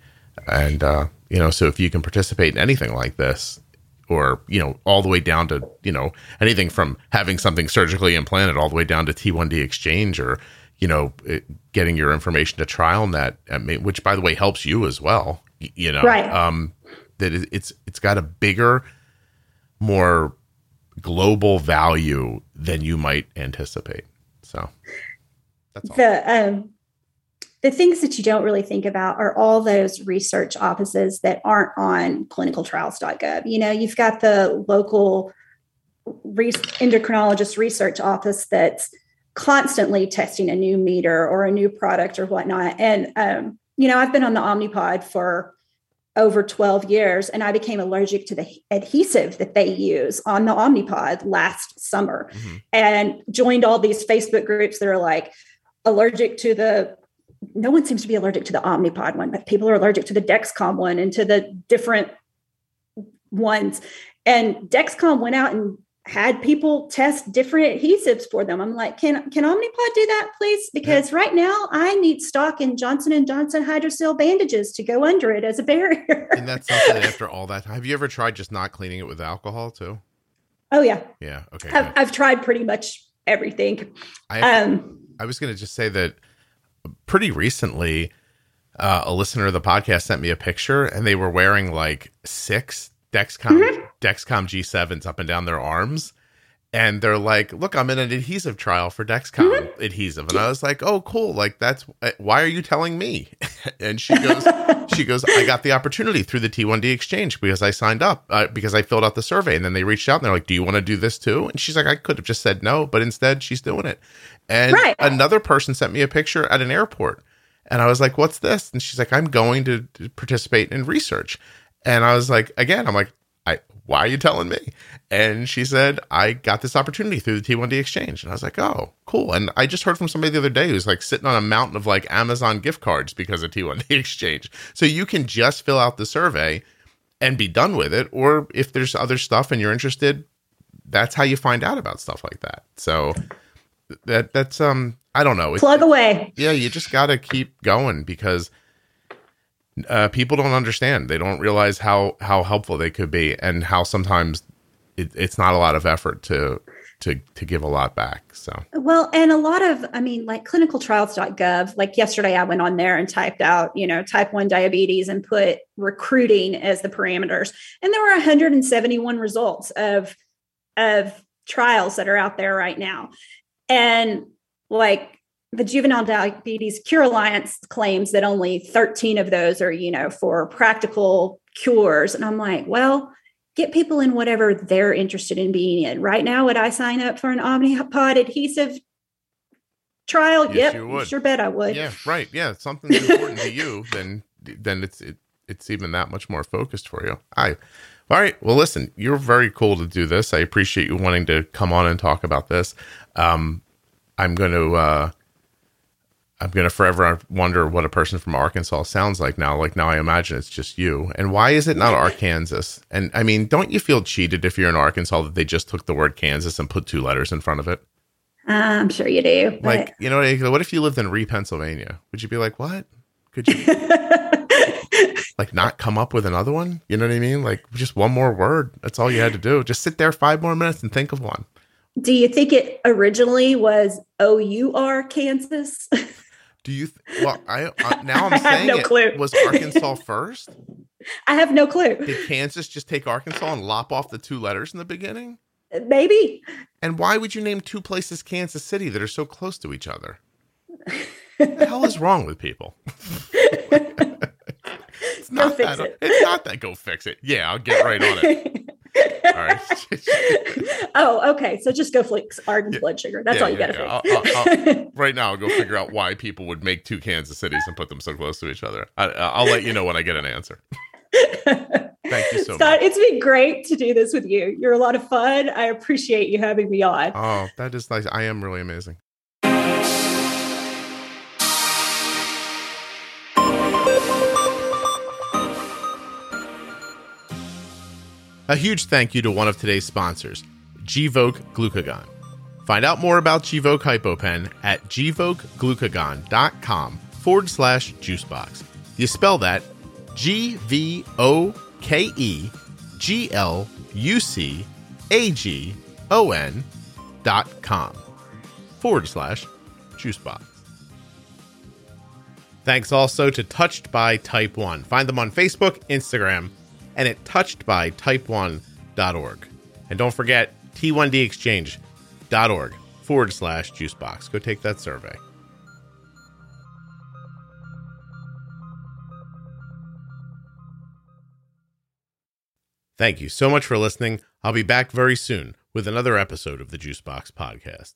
Speaker 1: And uh, you know, so if you can participate in anything like this, or you know all the way down to you know anything from having something surgically implanted all the way down to T1D exchange or you know it, getting your information to TrialNet, I mean, which by the way helps you as well. You know,
Speaker 2: Right.
Speaker 1: um, that it, it's it's got a bigger, more global value than you might anticipate. So that's all.
Speaker 2: the um the things that you don't really think about are all those research offices that aren't on clinicaltrials.gov. You know, you've got the local re- endocrinologist research office that's constantly testing a new meter or a new product or whatnot. And um, you know, I've been on the Omnipod for over 12 years and I became allergic to the adhesive that they use on the Omnipod last summer
Speaker 1: Mhm.
Speaker 2: and joined all these Facebook groups that are like allergic to the no one seems to be allergic to the Omnipod one, but people are allergic to the Dexcom one and to the different ones. And Dexcom went out and had people test different adhesives for them. I'm like, can can Omnipod do that, please? Because right now I need stock in Johnson and Johnson hydrocell bandages to go under it as a barrier.
Speaker 1: And that's something after all that, have you ever tried just not cleaning it with alcohol too?
Speaker 2: oh yeah,
Speaker 1: Yeah. Okay.
Speaker 2: I've. I've tried pretty much everything.
Speaker 1: I
Speaker 2: Um,
Speaker 1: I was going to just say that pretty recently, uh, a listener of the podcast sent me a picture, and they were wearing like six Dexcom Dexcom G7s up and down their arms, and they're like, "Look, I'm in an adhesive trial for Dexcom adhesive," and I was like, "Oh, cool! Like that's why are you telling me?" and she goes, she goes, I got the opportunity through the T1D exchange because I signed up uh, because I filled out the survey, and then they reached out and they're like, "Do you want to do this too?" And she's like, "I could have just said no, but instead she's doing it." And
Speaker 2: Right.
Speaker 1: another person sent me a picture at an airport, and I was like, "What's this?" And she's like, "I'm going to participate in research," and I was like, "Again, I'm like." I, why are you telling me? And she said, I got this opportunity through the T1D exchange. And I was like, oh, cool. And I just heard from somebody the other day who's like sitting on a mountain of like Amazon gift cards because of T1D exchange. So you can just fill out the survey and be done with it. Or if there's other stuff and you're interested, that's how you find out about stuff like that. So that that's um I don't know.
Speaker 2: Plug away.
Speaker 1: yeah, you just got to keep going because uh, people don't understand. They don't realize how how helpful they could be, and how sometimes it, it's not a lot of effort to to to give a lot back. So
Speaker 2: Well, and a lot of, I mean, like clinicaltrials.gov, like yesterday I went on there and typed out, you know, type 1 diabetes and put recruiting as the parameters. And there were 171 results of of trials that are out there right now. And like the Juvenile Diabetes Cure Alliance claims that only 13 of those are, you know, for practical cures. And I'm like, well, get people in whatever they're interested in being in. Right now, would I sign up for an Omnipod adhesive trial?
Speaker 1: Yes,
Speaker 2: yep,
Speaker 1: you would.
Speaker 2: sure bet I would.
Speaker 1: yeah, right. Yeah, if something's important to you, then then it's it, it's even that much more focused for you. I. All right. Well, listen, you're very cool to do this. I appreciate you wanting to come on and talk about this. Um, I'm going to uh, I'm going to forever wonder what a person from Arkansas sounds like now. Like now I imagine it's just you. And why is it not Arkansas? And I mean, don't you feel cheated if you're in Arkansas that they just took the word Kansas and put two letters in front of it?
Speaker 2: I'm sure you do.
Speaker 1: Like, you know, what What if you lived in Ree, Pennsylvania? Would you be like, what? Could you like not come up with another one? You know what I mean? Like just one more word. That's all you had to do. Just sit there five more minutes and think of one.
Speaker 2: do you think it originally was O U R Kansas?
Speaker 1: Do you? Th- well, I uh, now I'm
Speaker 2: I have
Speaker 1: saying
Speaker 2: no
Speaker 1: it
Speaker 2: clue.
Speaker 1: was Arkansas first.
Speaker 2: I have no clue.
Speaker 1: Did Kansas just take Arkansas and lop off the two letters in the beginning?
Speaker 2: Maybe.
Speaker 1: And why would you name two places Kansas City that are so close to each other? the hell is wrong with people? it's
Speaker 2: fix
Speaker 1: that,
Speaker 2: it.
Speaker 1: It's not that. Go fix it. Yeah, I'll get right on it. All right.
Speaker 2: oh, okay. So just go fix Arden's blood sugar. That's
Speaker 1: Yeah,
Speaker 2: all you
Speaker 1: yeah,
Speaker 2: got
Speaker 1: yeah.
Speaker 2: to
Speaker 1: I'll- I'll- right now, I'll go figure out why people would make two Kansas cities and put them so close to each other. I, I'll let you know when I get an answer. Thank you so
Speaker 2: Scott,
Speaker 1: much.
Speaker 2: it's been great to do this with you. You're a lot of fun. I appreciate you having me on.
Speaker 1: Oh, that is nice. I am really amazing. A huge thank you to one of today's sponsors, Gvoke Glucagon. Find out more about Gvoke HypoPen at gvokeglucagon.com forward slash juicebox. You spell that G V O K E G L U C A G O N dot com forward slash juicebox. Thanks also to Touched by Type 1. Find them on Facebook, Instagram, and at touchedbytype1.org. And don't forget t1dexchange.org forward slash juicebox. Go take that survey. Thank you so much for listening. I'll be back very soon with another episode of the Juicebox Podcast.